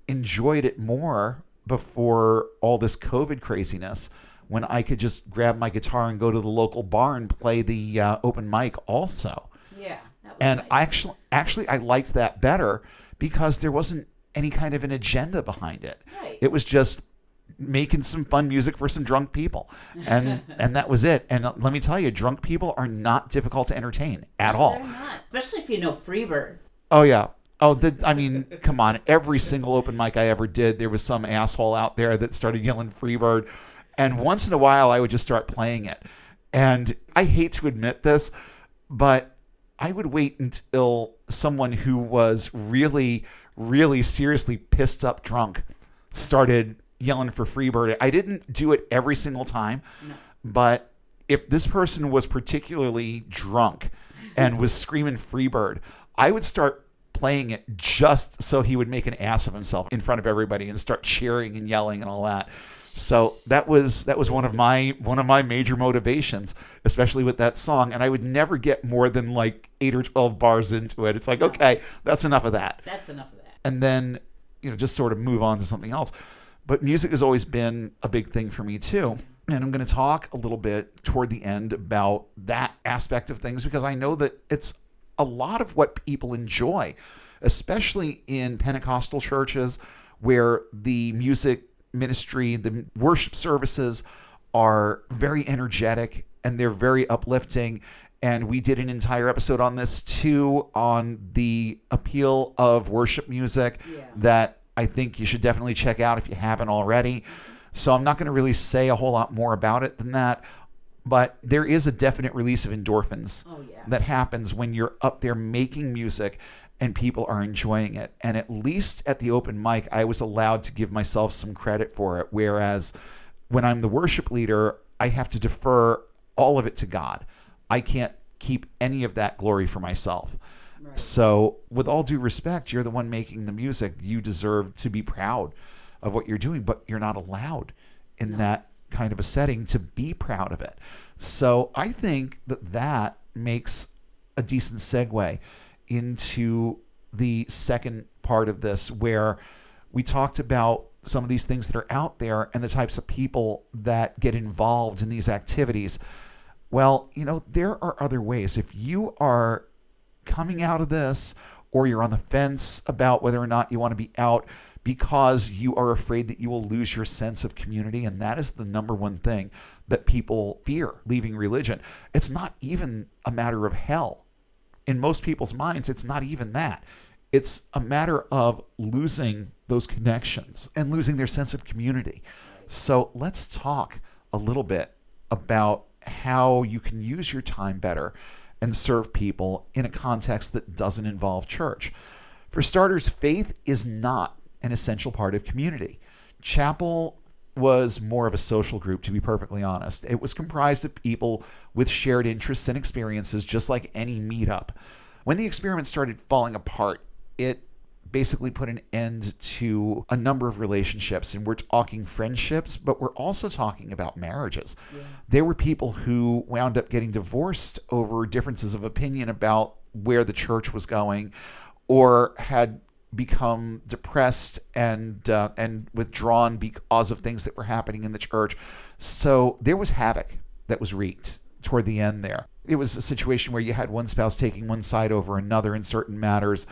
enjoyed it more before all this COVID craziness when I could just grab my guitar and go to the local bar and play the uh, open mic also. Yeah. And nice. I actually actually I liked that better because there wasn't any kind of an agenda behind it. Right. It was just making some fun music for some drunk people. And [laughs] and that was it. And let me tell you, drunk people are not difficult to entertain at all. They're not. Especially if you know Freebird. Oh yeah. Oh, the, I mean, come on. Every single open mic I ever did, there was some asshole out there that started yelling "Freebird," and once in a while, I would just start playing it. And I hate to admit this, but I would wait until someone who was really, really seriously pissed up drunk started yelling for Freebird. I didn't do it every single time, but if this person was particularly drunk and was screaming Freebird, I would start playing it just so he would make an ass of himself in front of everybody and start cheering and yelling and all that. So that was that was one of my one of my major motivations, especially with that song. And I would never get more than like eight or twelve bars into it. It's like, okay, that's enough of that That's enough of that. and then you know just sort of move on to something else but music has always been a big thing for me too and i'm going to talk a little bit toward the end about that aspect of things because i know that it's a lot of what people enjoy especially in pentecostal churches where the music ministry the worship services are very energetic and they're very uplifting and we did an entire episode on this too on the appeal of worship music Yeah. that I think you should definitely check out if you haven't already. So I'm not going to really say a whole lot more about it than that, but there is a definite release of endorphins Oh, yeah. that happens when you're up there making music and people are enjoying it. And at least at the open mic, I was allowed to give myself some credit for it. Whereas when I'm the worship leader, I have to defer all of it to God. I can't keep any of that glory for myself. Right. So, with all due respect, you're the one making the music. You deserve to be proud of what you're doing, but you're not allowed in that kind of a setting to be proud of it. So, I think that that makes a decent segue into the second part of this, where we talked about some of these things that are out there and the types of people that get involved in these activities. Well, you know, there are other ways. If you are coming out of this or you're on the fence about whether or not you want to be out because you are afraid that you will lose your sense of community, and that is the number one thing that people fear leaving religion. It's not even a matter of hell. In most people's minds, it's not even that. It's a matter of losing those connections and losing their sense of community. So let's talk a little bit about how you can use your time better and serve people in a context that doesn't involve church. For starters, faith is not an essential part of community. Chapel was more of a social group, to be perfectly honest. It was comprised of people with shared interests and experiences, just like any meetup. When the experiment started falling apart, it basically put an end to a number of relationships. And we're talking friendships, but we're also talking about marriages. There were people who wound up getting divorced over differences of opinion about where the church was going or had become depressed and uh, and withdrawn because of things that were happening in the church. So there was havoc that was wreaked toward the end there. It was a situation where you had one spouse taking one side over another in certain matters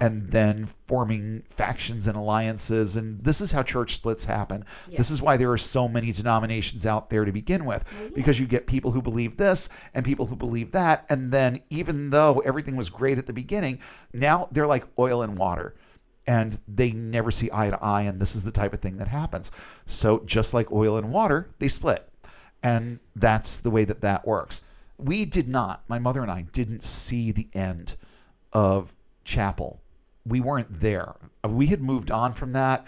and then forming factions and alliances and this is how church splits happen. This is why there are so many denominations out there to begin with because you get people who believe this and people who believe that and then even though everything was great at the beginning, now they're like oil and water and they never see eye to eye and this is the type of thing that happens. So just like oil and water they split and that's the way that that works. We did not my mother and i didn't see the end of chapel. We weren't there. We had moved on from that.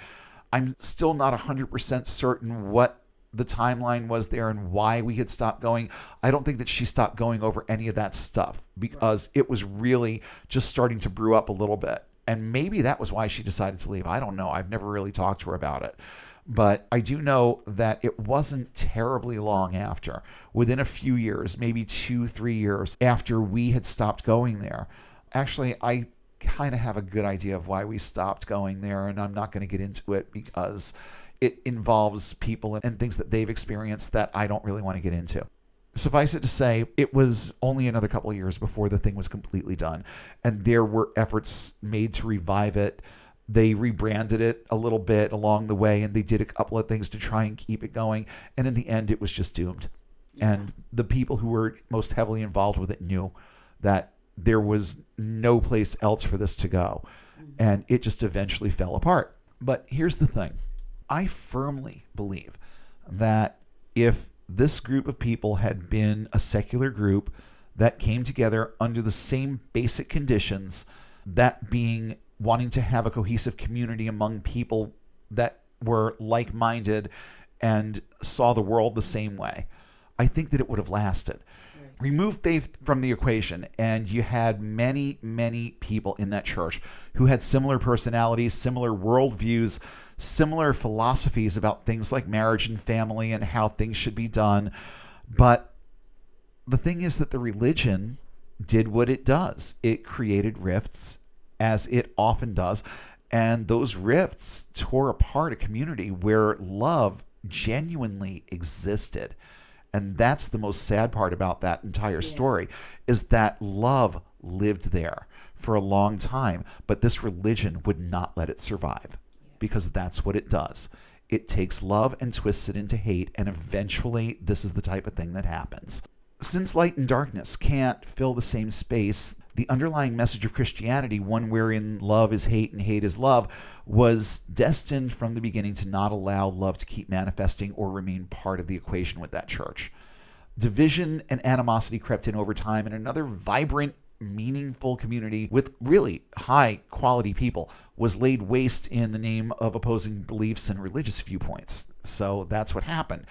I'm still not 100% certain what the timeline was there and why we had stopped going. I don't think that she stopped going over any of that stuff because it was really just starting to brew up a little bit. And maybe that was why she decided to leave. I don't know. I've never really talked to her about it. But I do know that it wasn't terribly long after, within a few years, maybe two, three years after we had stopped going there. Actually, I kind of have a good idea of why we stopped going there, and I'm not going to get into it because it involves people and things that they've experienced that I don't really want to get into. Suffice it to say, it was only another couple of years before the thing was completely done, and there were efforts made to revive it. They rebranded it a little bit along the way, and they did a couple of things to try and keep it going. And in the end, it was just doomed. And the people who were most heavily involved with it knew that there was no place else for this to go. Mm-hmm. And it just eventually fell apart. But here's the thing I firmly believe that if this group of people had been a secular group that came together under the same basic conditions, that being wanting to have a cohesive community among people that were like minded and saw the world the same way, I think that it would have lasted. Remove faith from the equation, and you had many, many people in that church who had similar personalities, similar worldviews, similar philosophies about things like marriage and family and how things should be done. But the thing is that the religion did what it does it created rifts, as it often does. And those rifts tore apart a community where love genuinely existed. And that's the most sad part about that entire story is that love lived there for a long time, but this religion would not let it survive because that's what it does. It takes love and twists it into hate, and eventually, this is the type of thing that happens. Since light and darkness can't fill the same space, the underlying message of Christianity, one wherein love is hate and hate is love, was destined from the beginning to not allow love to keep manifesting or remain part of the equation with that church. Division and animosity crept in over time, and another vibrant, meaningful community with really high quality people was laid waste in the name of opposing beliefs and religious viewpoints. So that's what happened.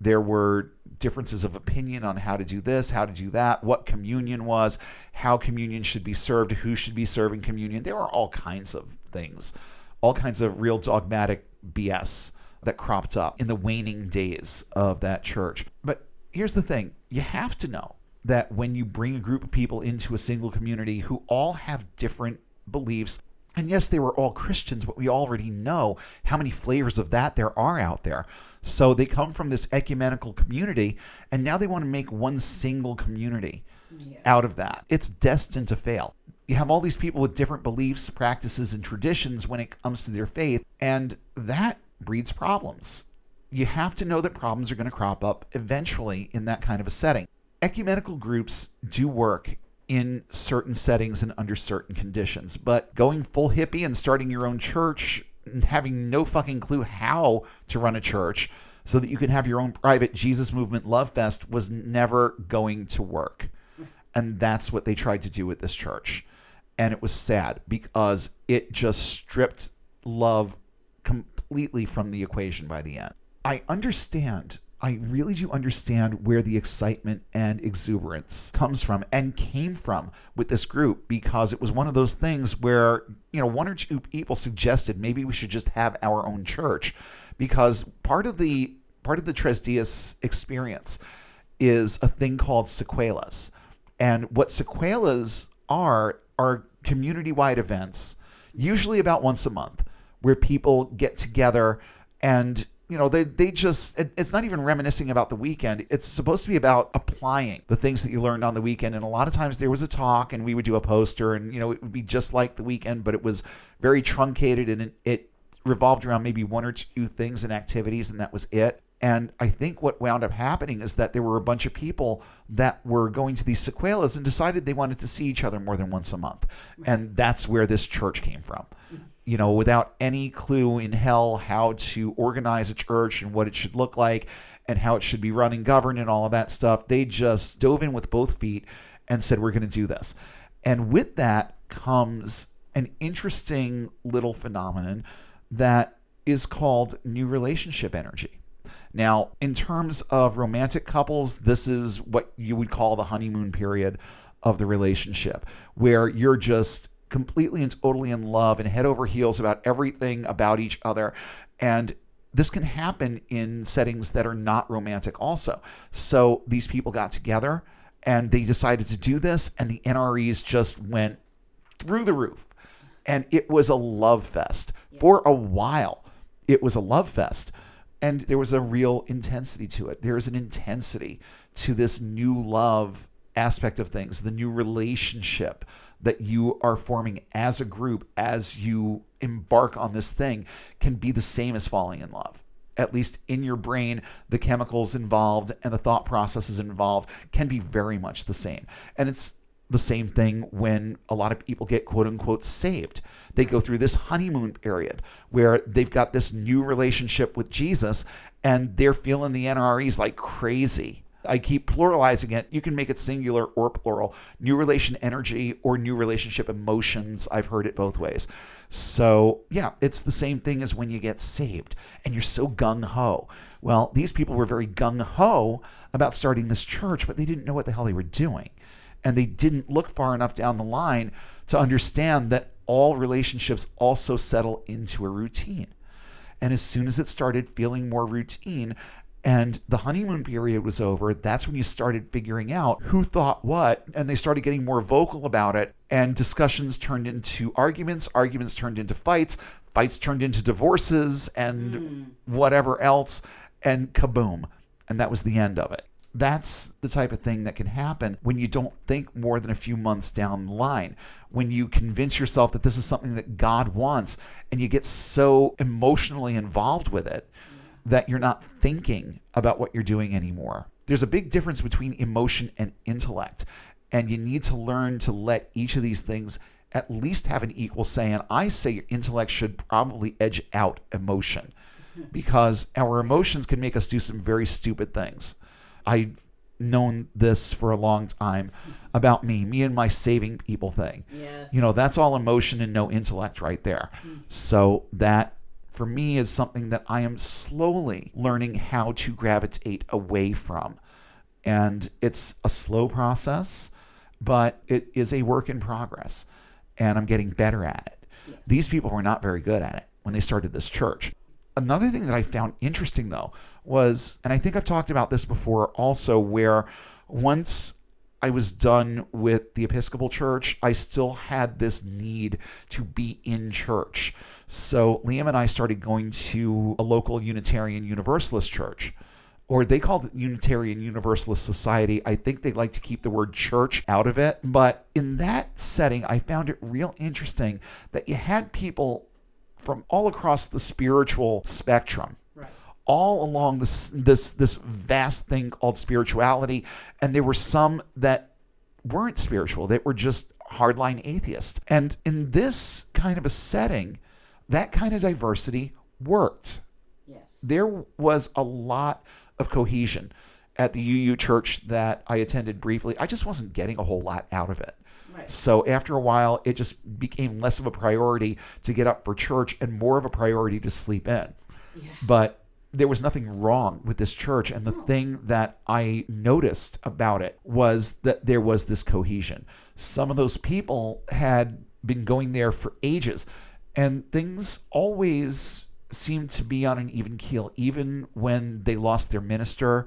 There were differences of opinion on how to do this, how to do that, what communion was, how communion should be served, who should be serving communion. There were all kinds of things, all kinds of real dogmatic BS that cropped up in the waning days of that church. But here's the thing you have to know that when you bring a group of people into a single community who all have different beliefs, and yes, they were all Christians, but we already know how many flavors of that there are out there. So they come from this ecumenical community, and now they want to make one single community out of that. It's destined to fail. You have all these people with different beliefs, practices, and traditions when it comes to their faith, and that breeds problems. You have to know that problems are going to crop up eventually in that kind of a setting. Ecumenical groups do work in certain settings and under certain conditions. But going full hippie and starting your own church and having no fucking clue how to run a church so that you can have your own private Jesus movement love fest was never going to work. And that's what they tried to do with this church. And it was sad because it just stripped love completely from the equation by the end. I understand I really do understand where the excitement and exuberance comes from and came from with this group because it was one of those things where, you know, one or two people suggested maybe we should just have our own church because part of the part of the Tres Dias experience is a thing called secuelas. And what secuelas are are community-wide events, usually about once a month, where people get together and you know they they just it, it's not even reminiscing about the weekend. It's supposed to be about applying the things that you learned on the weekend. And a lot of times there was a talk and we would do a poster and you know it would be just like the weekend but it was very truncated and it, it revolved around maybe one or two things and activities and that was it. And I think what wound up happening is that there were a bunch of people that were going to these secuelas and decided they wanted to see each other more than once a month. And that's where this church came from you know, without any clue in hell how to organize a church and what it should look like and how it should be run and governed and all of that stuff. They just dove in with both feet and said, We're going to do this. And with that comes an interesting little phenomenon that is called new relationship energy. Now, in terms of romantic couples, this is what you would call the honeymoon period of the relationship, where you're just completely and totally in love and head over heels about everything about each other. And this can happen in settings that are not romantic also. So these people got together and they decided to do this, and the NREs just went through the roof. And it was a love fest. For a while, it was a love fest. And there was a real intensity to it. There is an intensity to this new love aspect of things, the new relationship that you are forming as a group as you embark on this thing can be the same as falling in love. At least in your brain, the chemicals involved and the thought processes involved can be very much the same. And it's the same thing when a lot of people get quote unquote saved. They go through this honeymoon period where they've got this new relationship with Jesus and they're feeling the NREs like crazy. I keep pluralizing it. You can make it singular or plural. New relation energy or new relationship emotions. I've heard it both ways. So, yeah, it's the same thing as when you get saved and you're so gung ho. Well, these people were very gung ho about starting this church, but they didn't know what the hell they were doing. And they didn't look far enough down the line to understand that all relationships also settle into a routine. And as soon as it started feeling more routine, and the honeymoon period was over, that's when you started figuring out who thought what, and they started getting more vocal about it. And discussions turned into arguments, arguments turned into fights, fights turned into divorces, and mm. whatever else, and kaboom. And that was the end of it. That's the type of thing that can happen when you don't think more than a few months down the line. When you convince yourself that this is something that God wants and you get so emotionally involved with it that you're not thinking about what you're doing anymore. There's a big difference between emotion and intellect, and you need to learn to let each of these things at least have an equal say. And I say your intellect should probably edge out emotion [laughs] because our emotions can make us do some very stupid things. I've known this for a long time about me, me and my saving people thing. Yes. You know, that's all emotion and no intellect right there. Hmm. So that for me is something that I am slowly learning how to gravitate away from. And it's a slow process, but it is a work in progress. And I'm getting better at it. Yes. These people were not very good at it when they started this church. Another thing that I found interesting, though, was, and I think I've talked about this before also, where once I was done with the Episcopal Church, I still had this need to be in church. So Liam and I started going to a local Unitarian Universalist church, or they called it Unitarian Universalist Society. I think they like to keep the word church out of it. But in that setting, I found it real interesting that you had people from all across the spiritual spectrum all along this this this vast thing called spirituality and there were some that weren't spiritual that were just hardline atheists and in this kind of a setting that kind of diversity worked. Yes. There was a lot of cohesion at the UU church that I attended briefly. I just wasn't getting a whole lot out of it. Right. So after a while, it just became less of a priority to get up for church and more of a priority to sleep in. Yeah. But there was nothing wrong with this church. And the no. thing that I noticed about it was that there was this cohesion. Some of those people had been going there for ages and things always seemed to be on an even keel, even when they lost their minister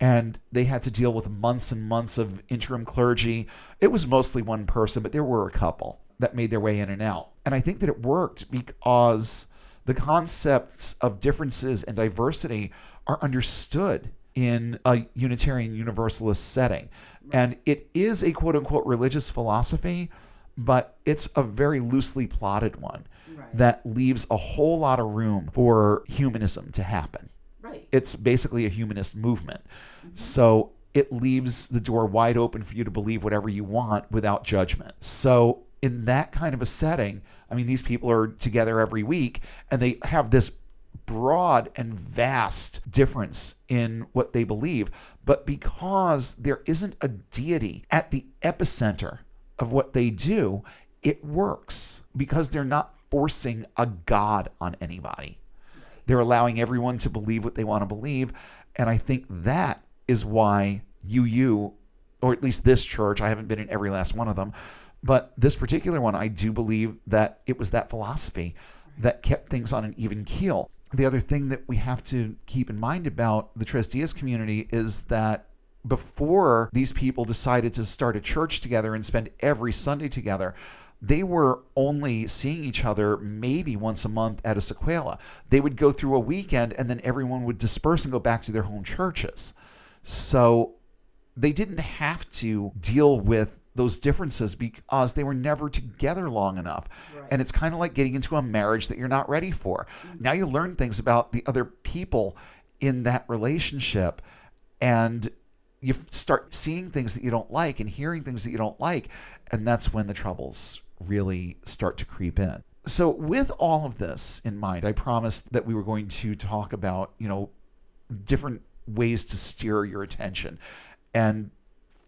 and they had to deal with months and months of interim clergy. It was mostly one person, but there were a couple that made their way in and out. And I think that it worked because the concepts of differences and diversity are understood in a Unitarian Universalist setting. And it is a quote unquote religious philosophy, but it's a very loosely plotted one that leaves a whole lot of room for humanism to happen. Right. It's basically a humanist movement. Mm-hmm. So it leaves the door wide open for you to believe whatever you want without judgment. So in that kind of a setting, I mean, these people are together every week and they have this broad and vast difference in what they believe. But because there isn't a deity at the epicenter of what they do, it works because they're not forcing a God on anybody. They're allowing everyone to believe what they want to believe. And I think that is why UU, or at least this church, I haven't been in every last one of them, but this particular one, I do believe that it was that philosophy that kept things on an even keel. the other thing that we have to keep in mind about the Tres Dias community is that before these people decided to start a church together and spend every Sunday together, they were only seeing each other maybe once a month at a secuela. They would go through a weekend and then everyone would disperse and go back to their home churches. So they didn't have to deal with those differences because they were never together long enough. Right. And it's kind of like getting into a marriage that you're not ready for. Mm-hmm. Now you learn things about the other people in that relationship and you start seeing things that you don't like and hearing things that you don't like and that's when the troubles really start to creep in. So with all of this in mind, I promised that we were going to talk about, you know, different ways to steer your attention and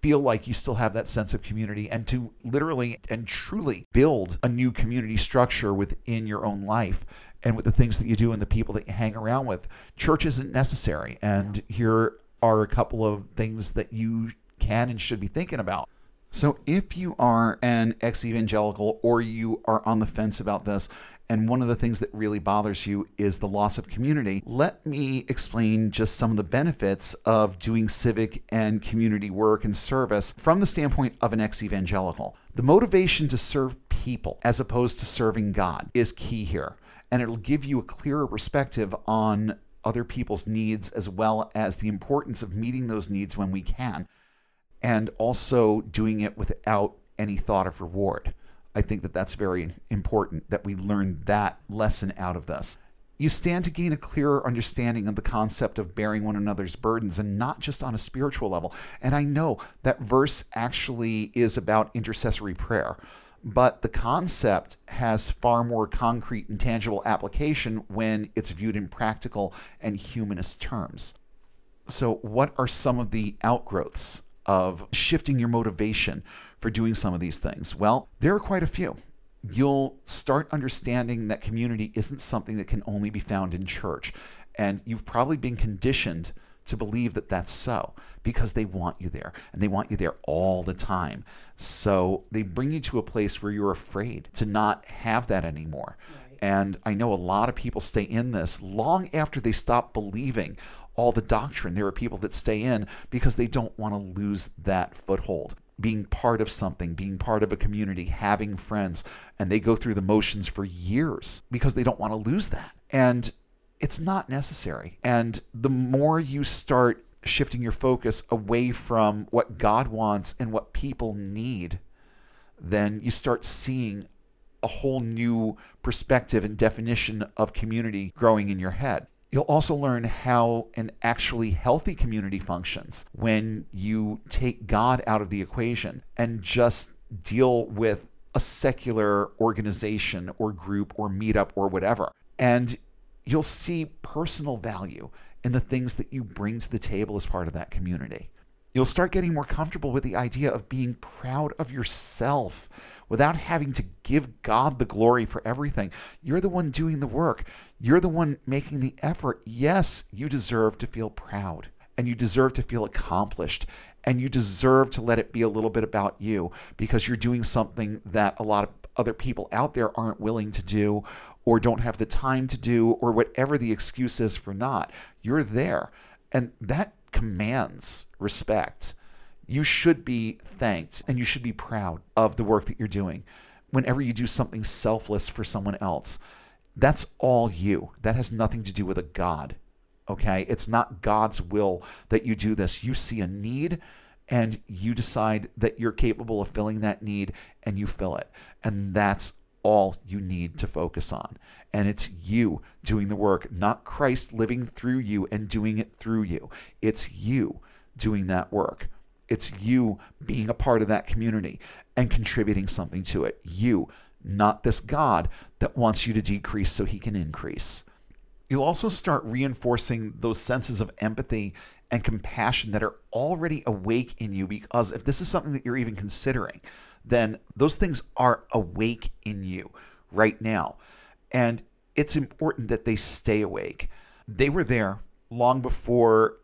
feel like you still have that sense of community and to literally and truly build a new community structure within your own life and with the things that you do and the people that you hang around with. Church isn't necessary. And here are a couple of things that you can and should be thinking about. So, if you are an ex evangelical or you are on the fence about this, and one of the things that really bothers you is the loss of community, let me explain just some of the benefits of doing civic and community work and service from the standpoint of an ex evangelical. The motivation to serve people as opposed to serving God is key here, and it'll give you a clearer perspective on other people's needs as well as the importance of meeting those needs when we can and also doing it without any thought of reward. I think that that's very important that we learn that lesson out of this. You stand to gain a clearer understanding of the concept of bearing one another's burdens and not just on a spiritual level. And I know that verse actually is about intercessory prayer, but the concept has far more concrete and tangible application when it's viewed in practical and humanist terms. So, what are some of the outgrowths of shifting your motivation for doing some of these things? Well, there are quite a few. You'll start understanding that community isn't something that can only be found in church. And you've probably been conditioned to believe that that's so because they want you there and they want you there all the time. So they bring you to a place where you're afraid to not have that anymore. Right. And I know a lot of people stay in this long after they stop believing all the doctrine. There are people that stay in because they don't want to lose that foothold. Being part of something, being part of a community, having friends, and they go through the motions for years because they don't want to lose that. And it's not necessary. And the more you start shifting your focus away from what God wants and what people need, then you start seeing a whole new perspective and definition of community growing in your head. You'll also learn how an actually healthy community functions when you take God out of the equation and just deal with a secular organization or group or meetup or whatever. And you'll see personal value in the things that you bring to the table as part of that community. You'll start getting more comfortable with the idea of being proud of yourself without having to give God the glory for everything. You're the one doing the work, you're the one making the effort. Yes, you deserve to feel proud and you deserve to feel accomplished and you deserve to let it be a little bit about you because you're doing something that a lot of other people out there aren't willing to do or don't have the time to do or whatever the excuse is for not. You're there. And that commands respect. You should be thanked and you should be proud of the work that you're doing. Whenever you do something selfless for someone else, that's all you. That has nothing to do with a God. Okay? It's not God's will that you do this. You see a need and you decide that you're capable of filling that need and you fill it. And that's all you need to focus on. And it's you doing the work, not Christ living through you and doing it through you. It's you doing that work. It's you being a part of that community and contributing something to it. You, not this God that wants you to decrease so he can increase. You'll also start reinforcing those senses of empathy and compassion that are already awake in you because if this is something that you're even considering, then those things are awake in you right now. And it's important that they stay awake. They were there long before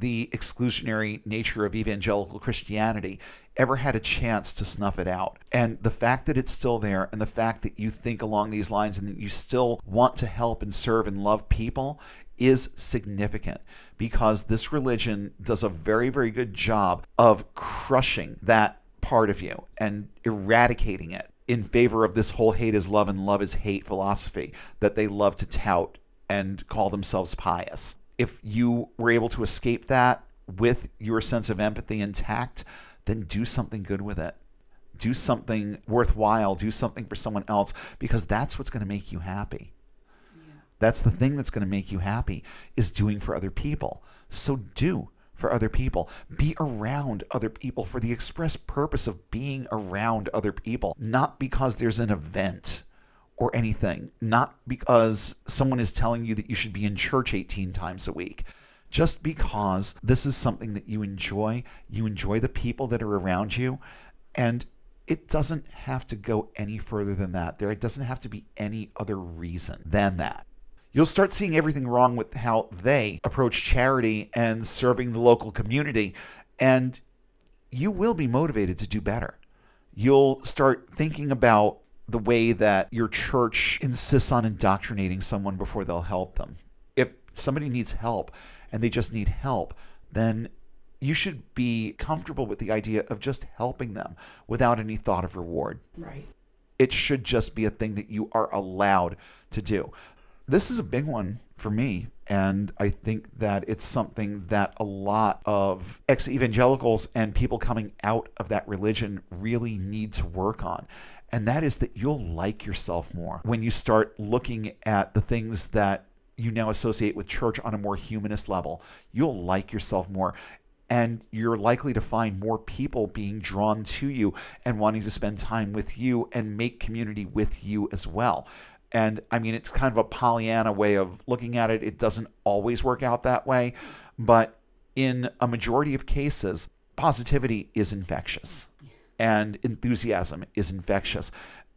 the exclusionary nature of evangelical Christianity ever had a chance to snuff it out. And the fact that it's still there and the fact that you think along these lines and that you still want to help and serve and love people is significant because this religion does a very, very good job of crushing that part of you and eradicating it in favor of this whole hate is love and love is hate philosophy that they love to tout and call themselves pious. If you were able to escape that with your sense of empathy intact, then do something good with it. Do something worthwhile. Do something for someone else because that's what's going to make you happy. That's the thing that's going to make you happy is doing for other people. So do for other people. Be around other people for the express purpose of being around other people, not because there's an event or anything, not because someone is telling you that you should be in church 18 times a week. Just because this is something that you enjoy, you enjoy the people that are around you, and it doesn't have to go any further than that. There doesn't have to be any other reason than that you'll start seeing everything wrong with how they approach charity and serving the local community. And you will be motivated to do better. You'll start thinking about the way that your church insists on indoctrinating someone before they'll help them. If somebody needs help and they just need help, then you should be comfortable with the idea of just helping them without any thought of reward. Right. It should just be a thing that you are allowed to do this is a big one for me. And I think that it's something that a lot of ex evangelicals and people coming out of that religion really need to work on. And that is that you'll like yourself more when you start looking at the things that you now associate with church on a more humanist level. You'll like yourself more and you're likely to find more people being drawn to you and wanting to spend time with you and make community with you as well. And I mean, it's kind of a Pollyanna way of looking at it. It doesn't always work out that way. But in a majority of cases, positivity is infectious and enthusiasm is infectious.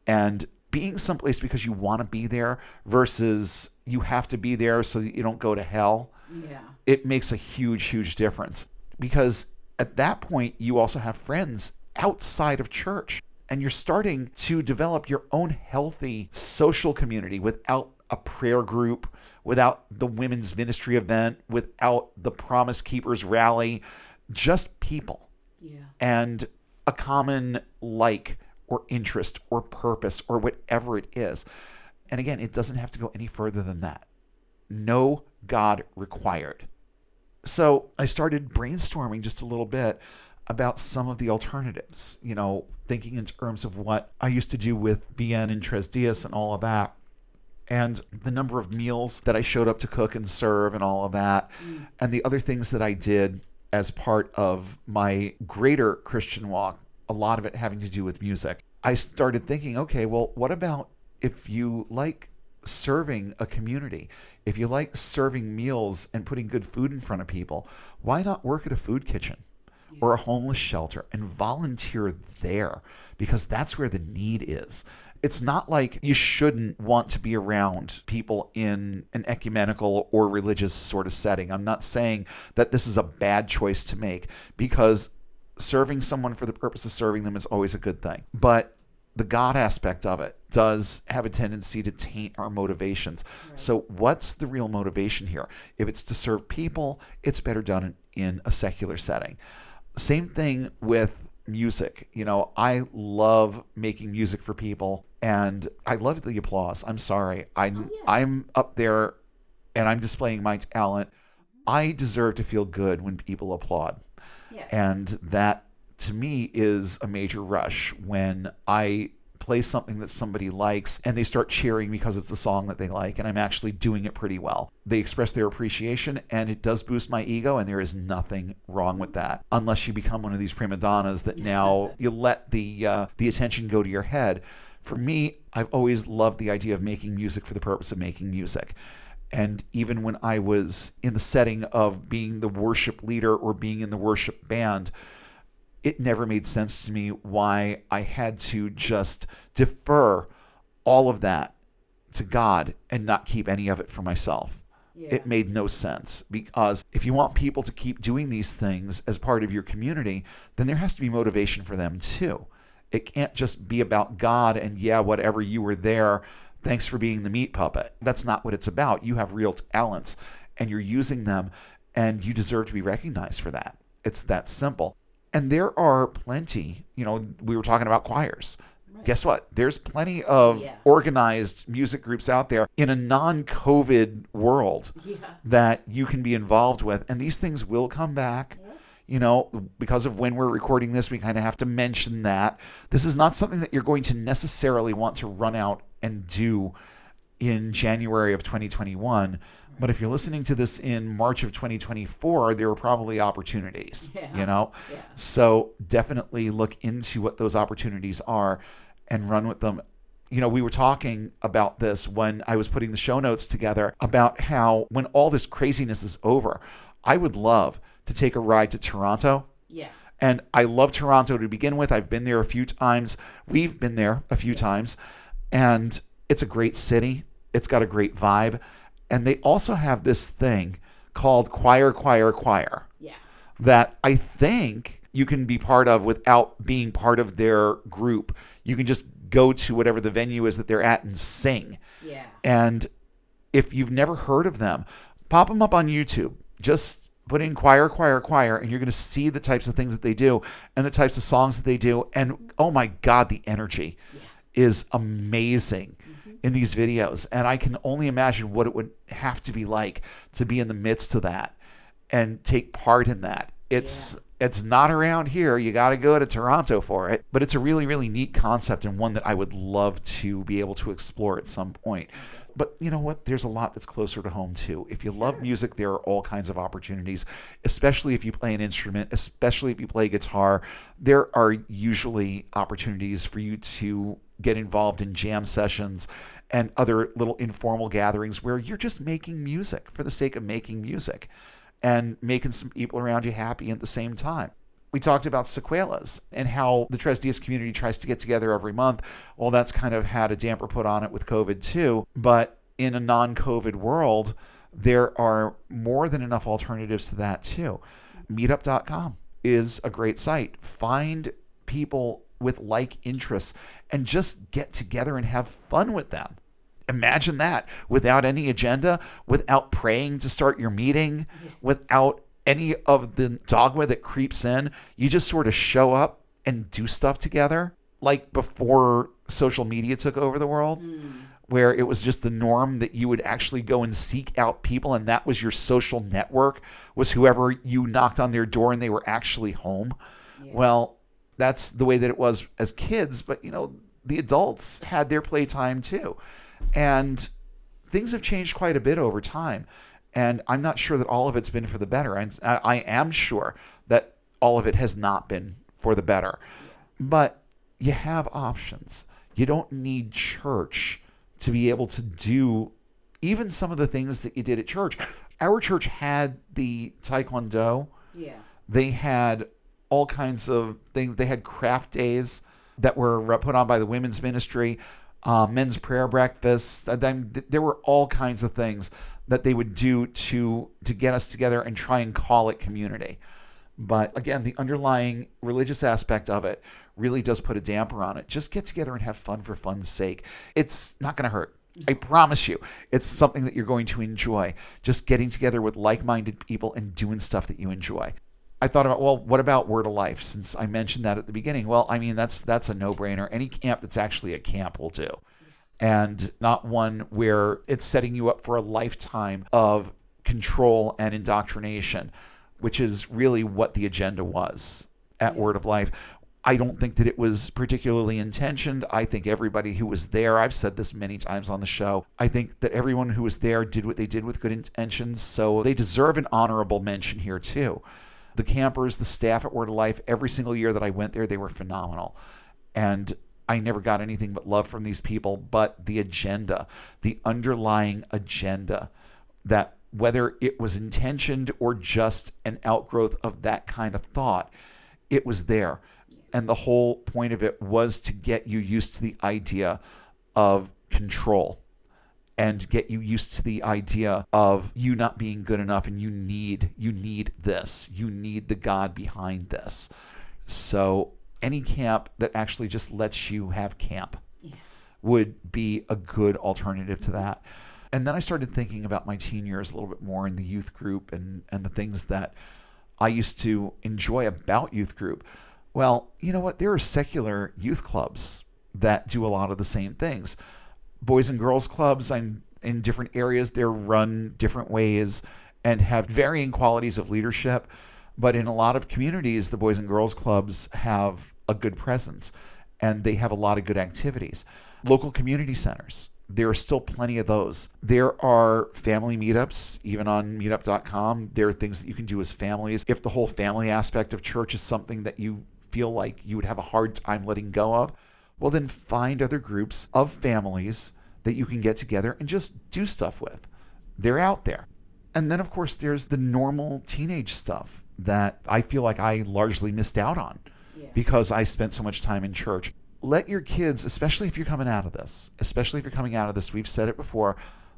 And being someplace because you want to be there versus you have to be there so that you don't go to hell, yeah. it makes a huge, huge difference. Because at that point, you also have friends outside of church and you're starting to develop your own healthy social community without a prayer group, without the women's ministry event, without the Promise Keepers rally, just people. Yeah. And a common like or interest or purpose or whatever it is. And again, it doesn't have to go any further than that. No God required. So I started brainstorming just a little bit about some of the alternatives, you know, thinking in terms of what I used to do with VN and Tres Dias and all of that. And the number of meals that I showed up to cook and serve and all of that. Mm. And the other things that I did as part of my greater Christian walk, a lot of it having to do with music. I started thinking, okay, well, what about if you like serving a community, if you like serving meals and putting good food in front of people, why not work at a food kitchen? or a homeless shelter and volunteer there because that's where the need is. It's not like you shouldn't want to be around people in an ecumenical or religious sort of setting. I'm not saying that this is a bad choice to make because serving someone for the purpose of serving them is always a good thing. But the God aspect of it does have a tendency to taint our motivations. Right. So, what's the real motivation here? If it's to serve people, it's better done in, in a secular setting. Same thing with music. You know, I love making music for people and I love the applause. I'm sorry. I oh, yeah. I'm up there and I'm displaying my talent. I deserve to feel good when people applaud. Yeah. And that to me is a major rush when I play something that somebody likes and they start cheering because it's a song that they like and I'm actually doing it pretty well. They express their appreciation and it does boost my ego and there is nothing wrong with that unless you become one of these prima donnas that now [laughs] you let the uh, the attention go to your head. For me, I've always loved the idea of making music for the purpose of making music. And even when I was in the setting of being the worship leader or being in the worship band, it never made sense to me why I had to just defer all of that to God and not keep any of it for myself. Yeah. It made no sense because if you want people to keep doing these things as part of your community, then there has to be motivation for them too. It can't just be about God and, yeah, whatever you were there. Thanks for being the meat puppet. That's not what it's about. You have real talents and you're using them, and you deserve to be recognized for that. It's that simple. And there are plenty, you know, we were talking about choirs. Guess what? There's plenty of Yeah. organized music groups out there in a non COVID world Yeah. that you can be involved with. And these things will come back. You know, because of when we're recording this, we kind of have to mention that. This is not something that you're going to necessarily want to run out and do in January of 2021. But if you're listening to this in March of 2024, there are probably opportunities, Yeah. you know? Yeah. So definitely look into what those opportunities are and run with them. You know, we were talking about this when I was putting the show notes together about how when all this craziness is over, I would love to take a ride to Toronto. Yeah. And I love Toronto to begin with. I've been there a few times. We've been there a few times. And it's a great city. It's got a great vibe. And they also have this thing called Choir, Choir, Choir Yeah. that I think you can be part of without being part of their group. You can just go to whatever the venue is that they're at and sing. Yeah. And if you've never heard of them, pop them up on YouTube. Just put in choir, choir, choir, and you're going to see the types of things that they do and the types of songs that they do. And oh my God, the energy is amazing in these videos. And I can only imagine what it would have to be like to be in the midst of that and take part in that. It's it's not around here. You got to go to Toronto for it, but it's a really really neat concept and one that I would love to be able to explore at some point. But you know what? There's a lot that's closer to home too. If you love music, there are all kinds of opportunities, especially if you play an instrument, especially if you play guitar. There are usually opportunities for you to get involved in jam sessions and other little informal gatherings where you're just making music for the sake of making music and making some people around you happy at the same time. We talked about secuelas and how the Tres Dias community tries to get together every month. Well, that's kind of had a damper put on it with COVID too. But in a non COVID world, there are more than enough alternatives to that too. Meetup.com is a great site. Find people with like interests and just get together and have fun with them. Imagine that without any agenda, without praying to start your meeting, without any of the dogma that creeps in. You just sort of show up and do stuff together, like before social media took over the world, hmm. where it was just the norm that you would actually go and seek out people, and that was your social network, was whoever you knocked on their door and they were actually home. Well, that's the way that it was as kids, but you know, the adults had their playtime too. And things have changed quite a bit over time. And I'm not sure that all of it's been for the better. I I am sure that all of it has not been for the better. But you have options. You don't need church to be able to do even some of the things that you did at church. Our church had the Taekwondo Yeah. they had all kinds of things. They had craft days that were put on by the women's ministry, uh, men's prayer breakfasts. Then there were all kinds of things that they would do to to get us together and try and call it community. But again, the underlying religious aspect of it really does put a damper on it. Just get together and have fun for fun's sake. It's not going to hurt. I promise you, it's something that you're going to enjoy. Just getting together with like minded people and doing stuff that you enjoy. I thought about, well, what about Word of Life? Since I mentioned that at the beginning. Well, I mean, that's that's a no brainer. Any camp that's actually a camp will do. And not one where it's setting you up for a lifetime of control and indoctrination, which is really what the agenda was at Word of Life. I don't think that it was particularly intentioned. I think everybody who was there, I've said this many times on the show, I think that everyone who was there did what they did with good intentions. So they deserve an honorable mention here, too. The campers, the staff at Word of Life, every single year that I went there, they were phenomenal. And I never got anything but love from these people. But the agenda, the underlying agenda, that whether it was intentioned or just an outgrowth of that kind of thought, it was there. And the whole point of it was to get you used to the idea of control and get you used to the idea of you not being good enough and you need you need this. You need the God behind this. So any camp that actually just lets you have camp would be a good alternative to that. And then I started thinking about my teen years a little bit more in the youth group and, and the things that I used to enjoy about youth group. Well, you know what? There are secular youth clubs that do a lot of the same things. Boys and girls clubs in, in different areas, they're run different ways and have varying qualities of leadership. But in a lot of communities, the Boys and Girls Clubs have a good presence and they have a lot of good activities. Local community centers, there are still plenty of those. There are family meetups, even on meetup.com. There are things that you can do as families. If the whole family aspect of church is something that you feel like you would have a hard time letting go of, well, then find other groups of families that you can get together and just do stuff with. They're out there. And then, of course, there's the normal teenage stuff that I feel like I largely missed out on Yeah. because I spent so much time in church. Let your kids, especially if you're coming out of this, especially if you're coming out of this, we've said it before,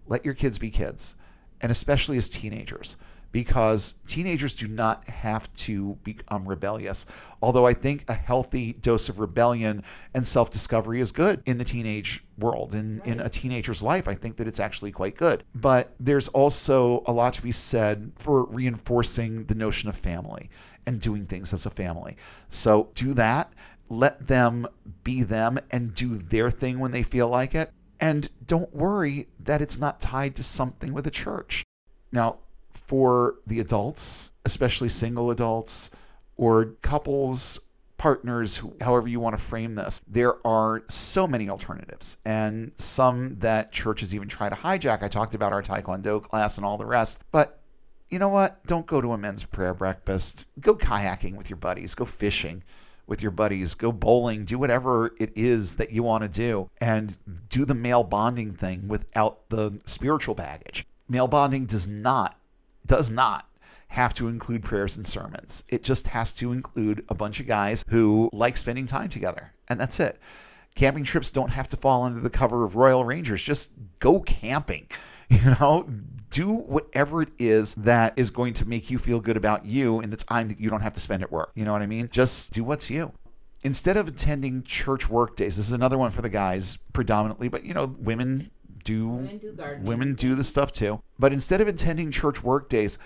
let your kids be kids, and especially as teenagers, because teenagers do not have to become rebellious. Although I think a healthy dose of rebellion and self discovery is good in the teenage world, in, in a teenager's life. I think that it's actually quite good. But there's also a lot to be said for reinforcing the notion of family and doing things as a family. So do that. Let them be them and do their thing when they feel like it. And don't worry that it's not tied to something with a church. Now, for the adults, especially single adults or couples, partners, however you want to frame this, there are so many alternatives and some that churches even try to hijack. I talked about our Taekwondo class and all the rest, but you know what? Don't go to a men's prayer breakfast. Go kayaking with your buddies. Go fishing with your buddies. Go bowling. Do whatever it is that you want to do. And do the male bonding thing without the spiritual baggage. Male bonding does not, does not have to include prayers and sermons. It just has to include a bunch of guys who like spending time together. And that's it. Camping trips don't have to fall under the cover of Royal Rangers. Just go camping. [laughs] You know, do whatever it is that is going to make you feel good about you in the time that you don't have to spend at work. You know what I mean? Just do what's you. Instead of attending church work days, this is another one for the guys predominantly, but you know, women do Women do gardening. women do the stuff too. But instead of attending church work days,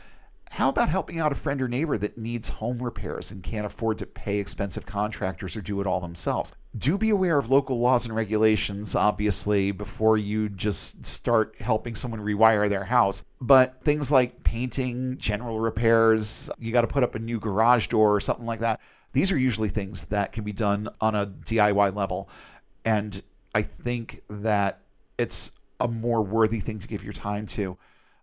how about helping out a friend or neighbor that needs home repairs and can't afford to pay expensive contractors or do it all themselves? Do be aware of local laws and regulations, obviously, before you just start helping someone rewire their house. But things like painting, general repairs, you got to put up a new garage door or something like that. These are usually things that can be done on a DIY level. And I think that it's a more worthy thing to give your time to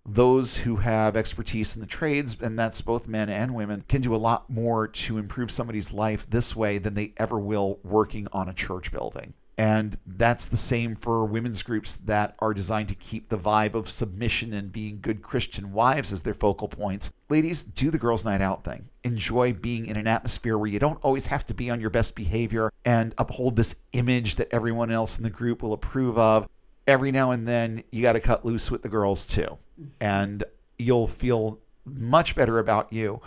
those who have expertise in the trades, and that's both men and women, can do a lot more to improve somebody's life this way than they ever will working on a church building. And that's the same for women's groups that are designed to keep the vibe of submission and being good Christian wives as their focal points. Ladies, do the girls' night out thing. Enjoy being in an atmosphere where you don't always have to be on your best behavior and uphold this image that everyone else in the group will approve of every now and then you got to cut loose with the girls too. Mm-hmm. And you'll feel much better about you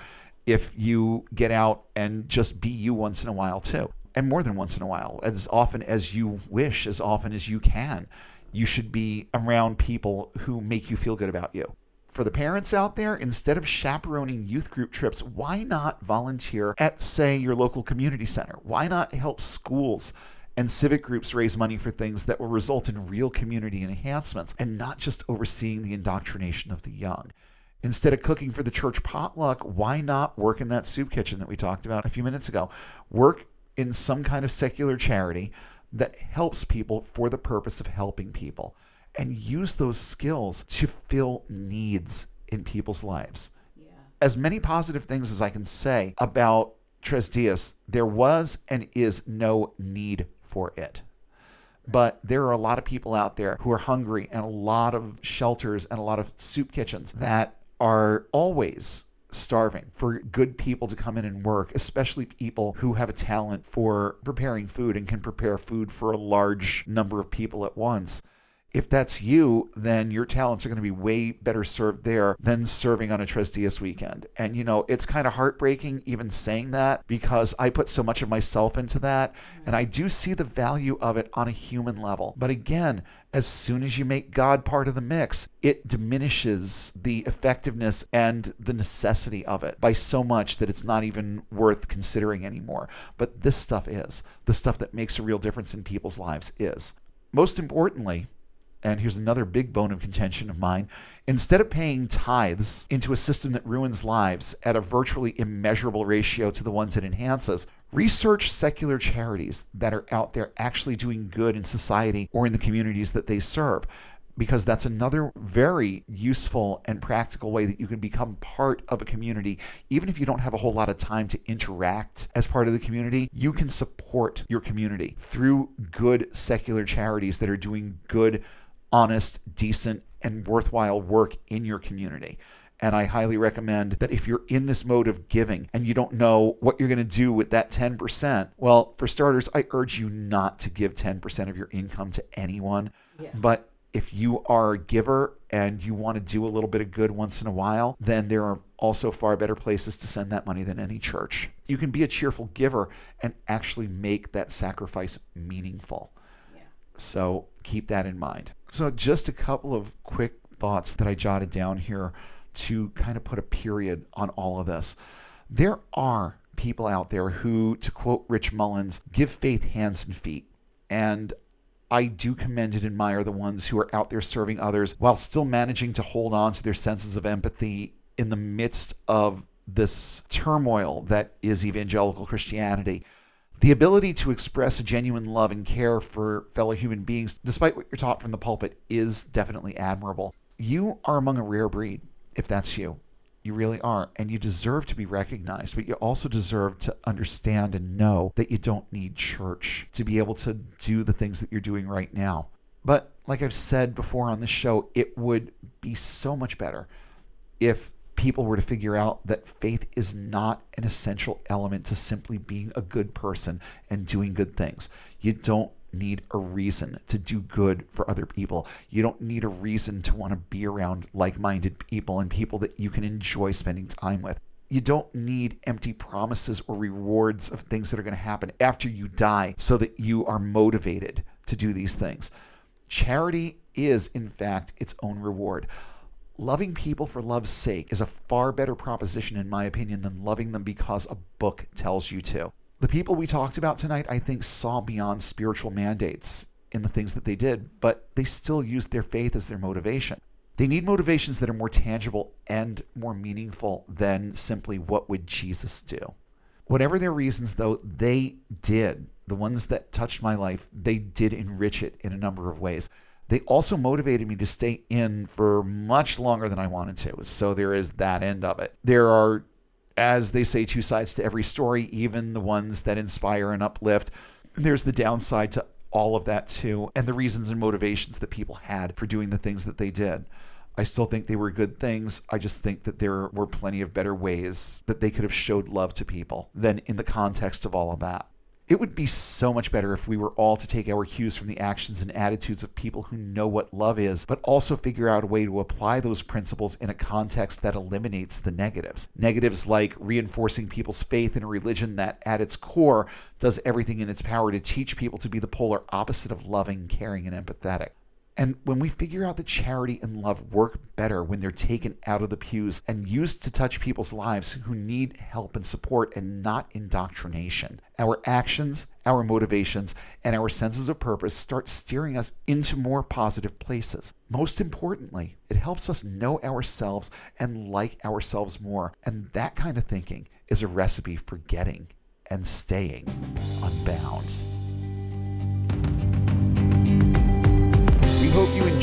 if you get out and just be you once in a while too. And more than once in a while, as often as you wish, as often as you can. You should be around people who make you feel good about you. For the parents out there, instead of chaperoning youth group trips, why not volunteer at, say, your local community center? Why not help schools and civic groups raise money for things that will result in real community enhancements and not just overseeing the indoctrination of the young. Instead of cooking for the church potluck, why not work in that soup kitchen that we talked about a few minutes ago? Work in some kind of secular charity that helps people for the purpose of helping people and use those skills to fill needs in people's lives Yeah. as many positive things as I can say about Tres Dias, there was and is no need for it. But there are a lot of people out there who are hungry and a lot of shelters and a lot of soup kitchens that are always starving for good people to come in and work, especially people who have a talent for preparing food and can prepare food for a large number of people at once. If that's you, then your talents are going to be way better served there than serving on a Tres weekend. And, you know, it's kind of heartbreaking even saying that because I put so much of myself into that. And I do see the value of it on a human level. But again, as soon as you make God part of the mix, it diminishes the effectiveness and the necessity of it by so much that it's not even worth considering anymore. But this stuff is. The stuff that makes a real difference in people's lives is. Most importantly, and here's another big bone of contention of mine instead of paying tithes into a system that ruins lives at a virtually immeasurable ratio to the ones it enhances, research secular charities that are out there actually doing good in society or in the communities that they serve. Because that's another very useful and practical way that you can become part of a community. Even if you don't have a whole lot of time to interact as part of the community, you can support your community through good secular charities that are doing good honest, decent, and worthwhile work in your community. And I highly recommend that if you're in this mode of giving and you don't know what you're going to do with that 10%, well, for starters, I urge you not to give 10% of your income to anyone. Yeah. But if you are a giver and you want to do a little bit of good once in a while, then there are also far better places to send that money than any church. You can be a cheerful giver and actually make that sacrifice meaningful. So keep that in mind. So, just a couple of quick thoughts that I jotted down here to kind of put a period on all of this. There are people out there who, to quote Rich Mullins, give faith hands and feet. And I do commend and admire the ones who are out there serving others while still managing to hold on to their senses of empathy in the midst of this turmoil that is evangelical Christianity. The ability to express a genuine love and care for fellow human beings, despite what you're taught from the pulpit, is definitely admirable. You are among a rare breed, if that's you. You really are. And you deserve to be recognized, but you also deserve to understand and know that you don't need church to be able to do the things that you're doing right now. But like I've said before on the show, it would be so much better if people were to figure out that faith is not an essential element to simply being a good person and doing good things. You don't need a reason to do good for other people. You don't need a reason to want to be around like minded people and people that you can enjoy spending time with. You don't need empty promises or rewards of things that are going to happen after you die so that you are motivated to do these things. Charity is, in fact, its own reward loving people for love's sake is a far better proposition, in my opinion, than loving them because a book tells you to. The people we talked about tonight, I think, saw beyond spiritual mandates in the things that they did, but they still used their faith as their motivation. They need motivations that are more tangible and more meaningful than simply what would Jesus do. Whatever their reasons, though, they did. The ones that touched my life, they did enrich it in a number of ways they also motivated me to stay in for much longer than I wanted to. So there is that end of it. There are, as they say, two sides to every story, even the ones that inspire and uplift. There's the downside to all of that too, and the reasons and motivations that people had for doing the things that they did. I still think they were good things. I just think that there were plenty of better ways that they could have showed love to people than in the context of all of that. It would be so much better if we were all to take our cues from the actions and attitudes of people who know what love is, but also figure out a way to apply those principles in a context that eliminates the negatives. Negatives like reinforcing people's faith in a religion that, at its core, does everything in its power to teach people to be the polar opposite of loving, caring, and empathetic. And when we figure out that charity and love work better when they're taken out of the pews and used to touch people's lives who need help and support and not indoctrination, our actions, our motivations, and our senses of purpose start steering us into more positive places. Most importantly, it helps us know ourselves and like ourselves more. And that kind of thinking is a recipe for getting and staying unbound.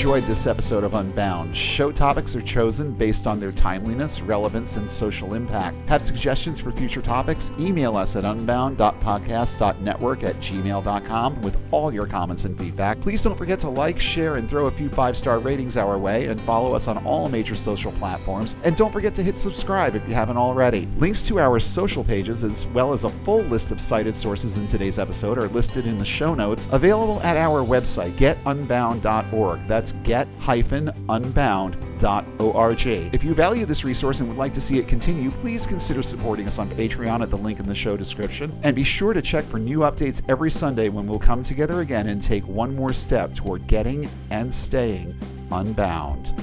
Enjoyed this episode of Unbound. Show topics are chosen based on their timeliness, relevance, and social impact. Have suggestions for future topics? Email us at unbound.podcast.network at gmail.com with all your comments and feedback. Please don't forget to like, share, and throw a few five star ratings our way, and follow us on all major social platforms. And don't forget to hit subscribe if you haven't already. Links to our social pages, as well as a full list of cited sources in today's episode, are listed in the show notes, available at our website, getunbound.org. That's get-unbound.org. If you value this resource and would like to see it continue, please consider supporting us on Patreon at the link in the show description. And be sure to check for new updates every Sunday when we'll come together again and take one more step toward getting and staying unbound.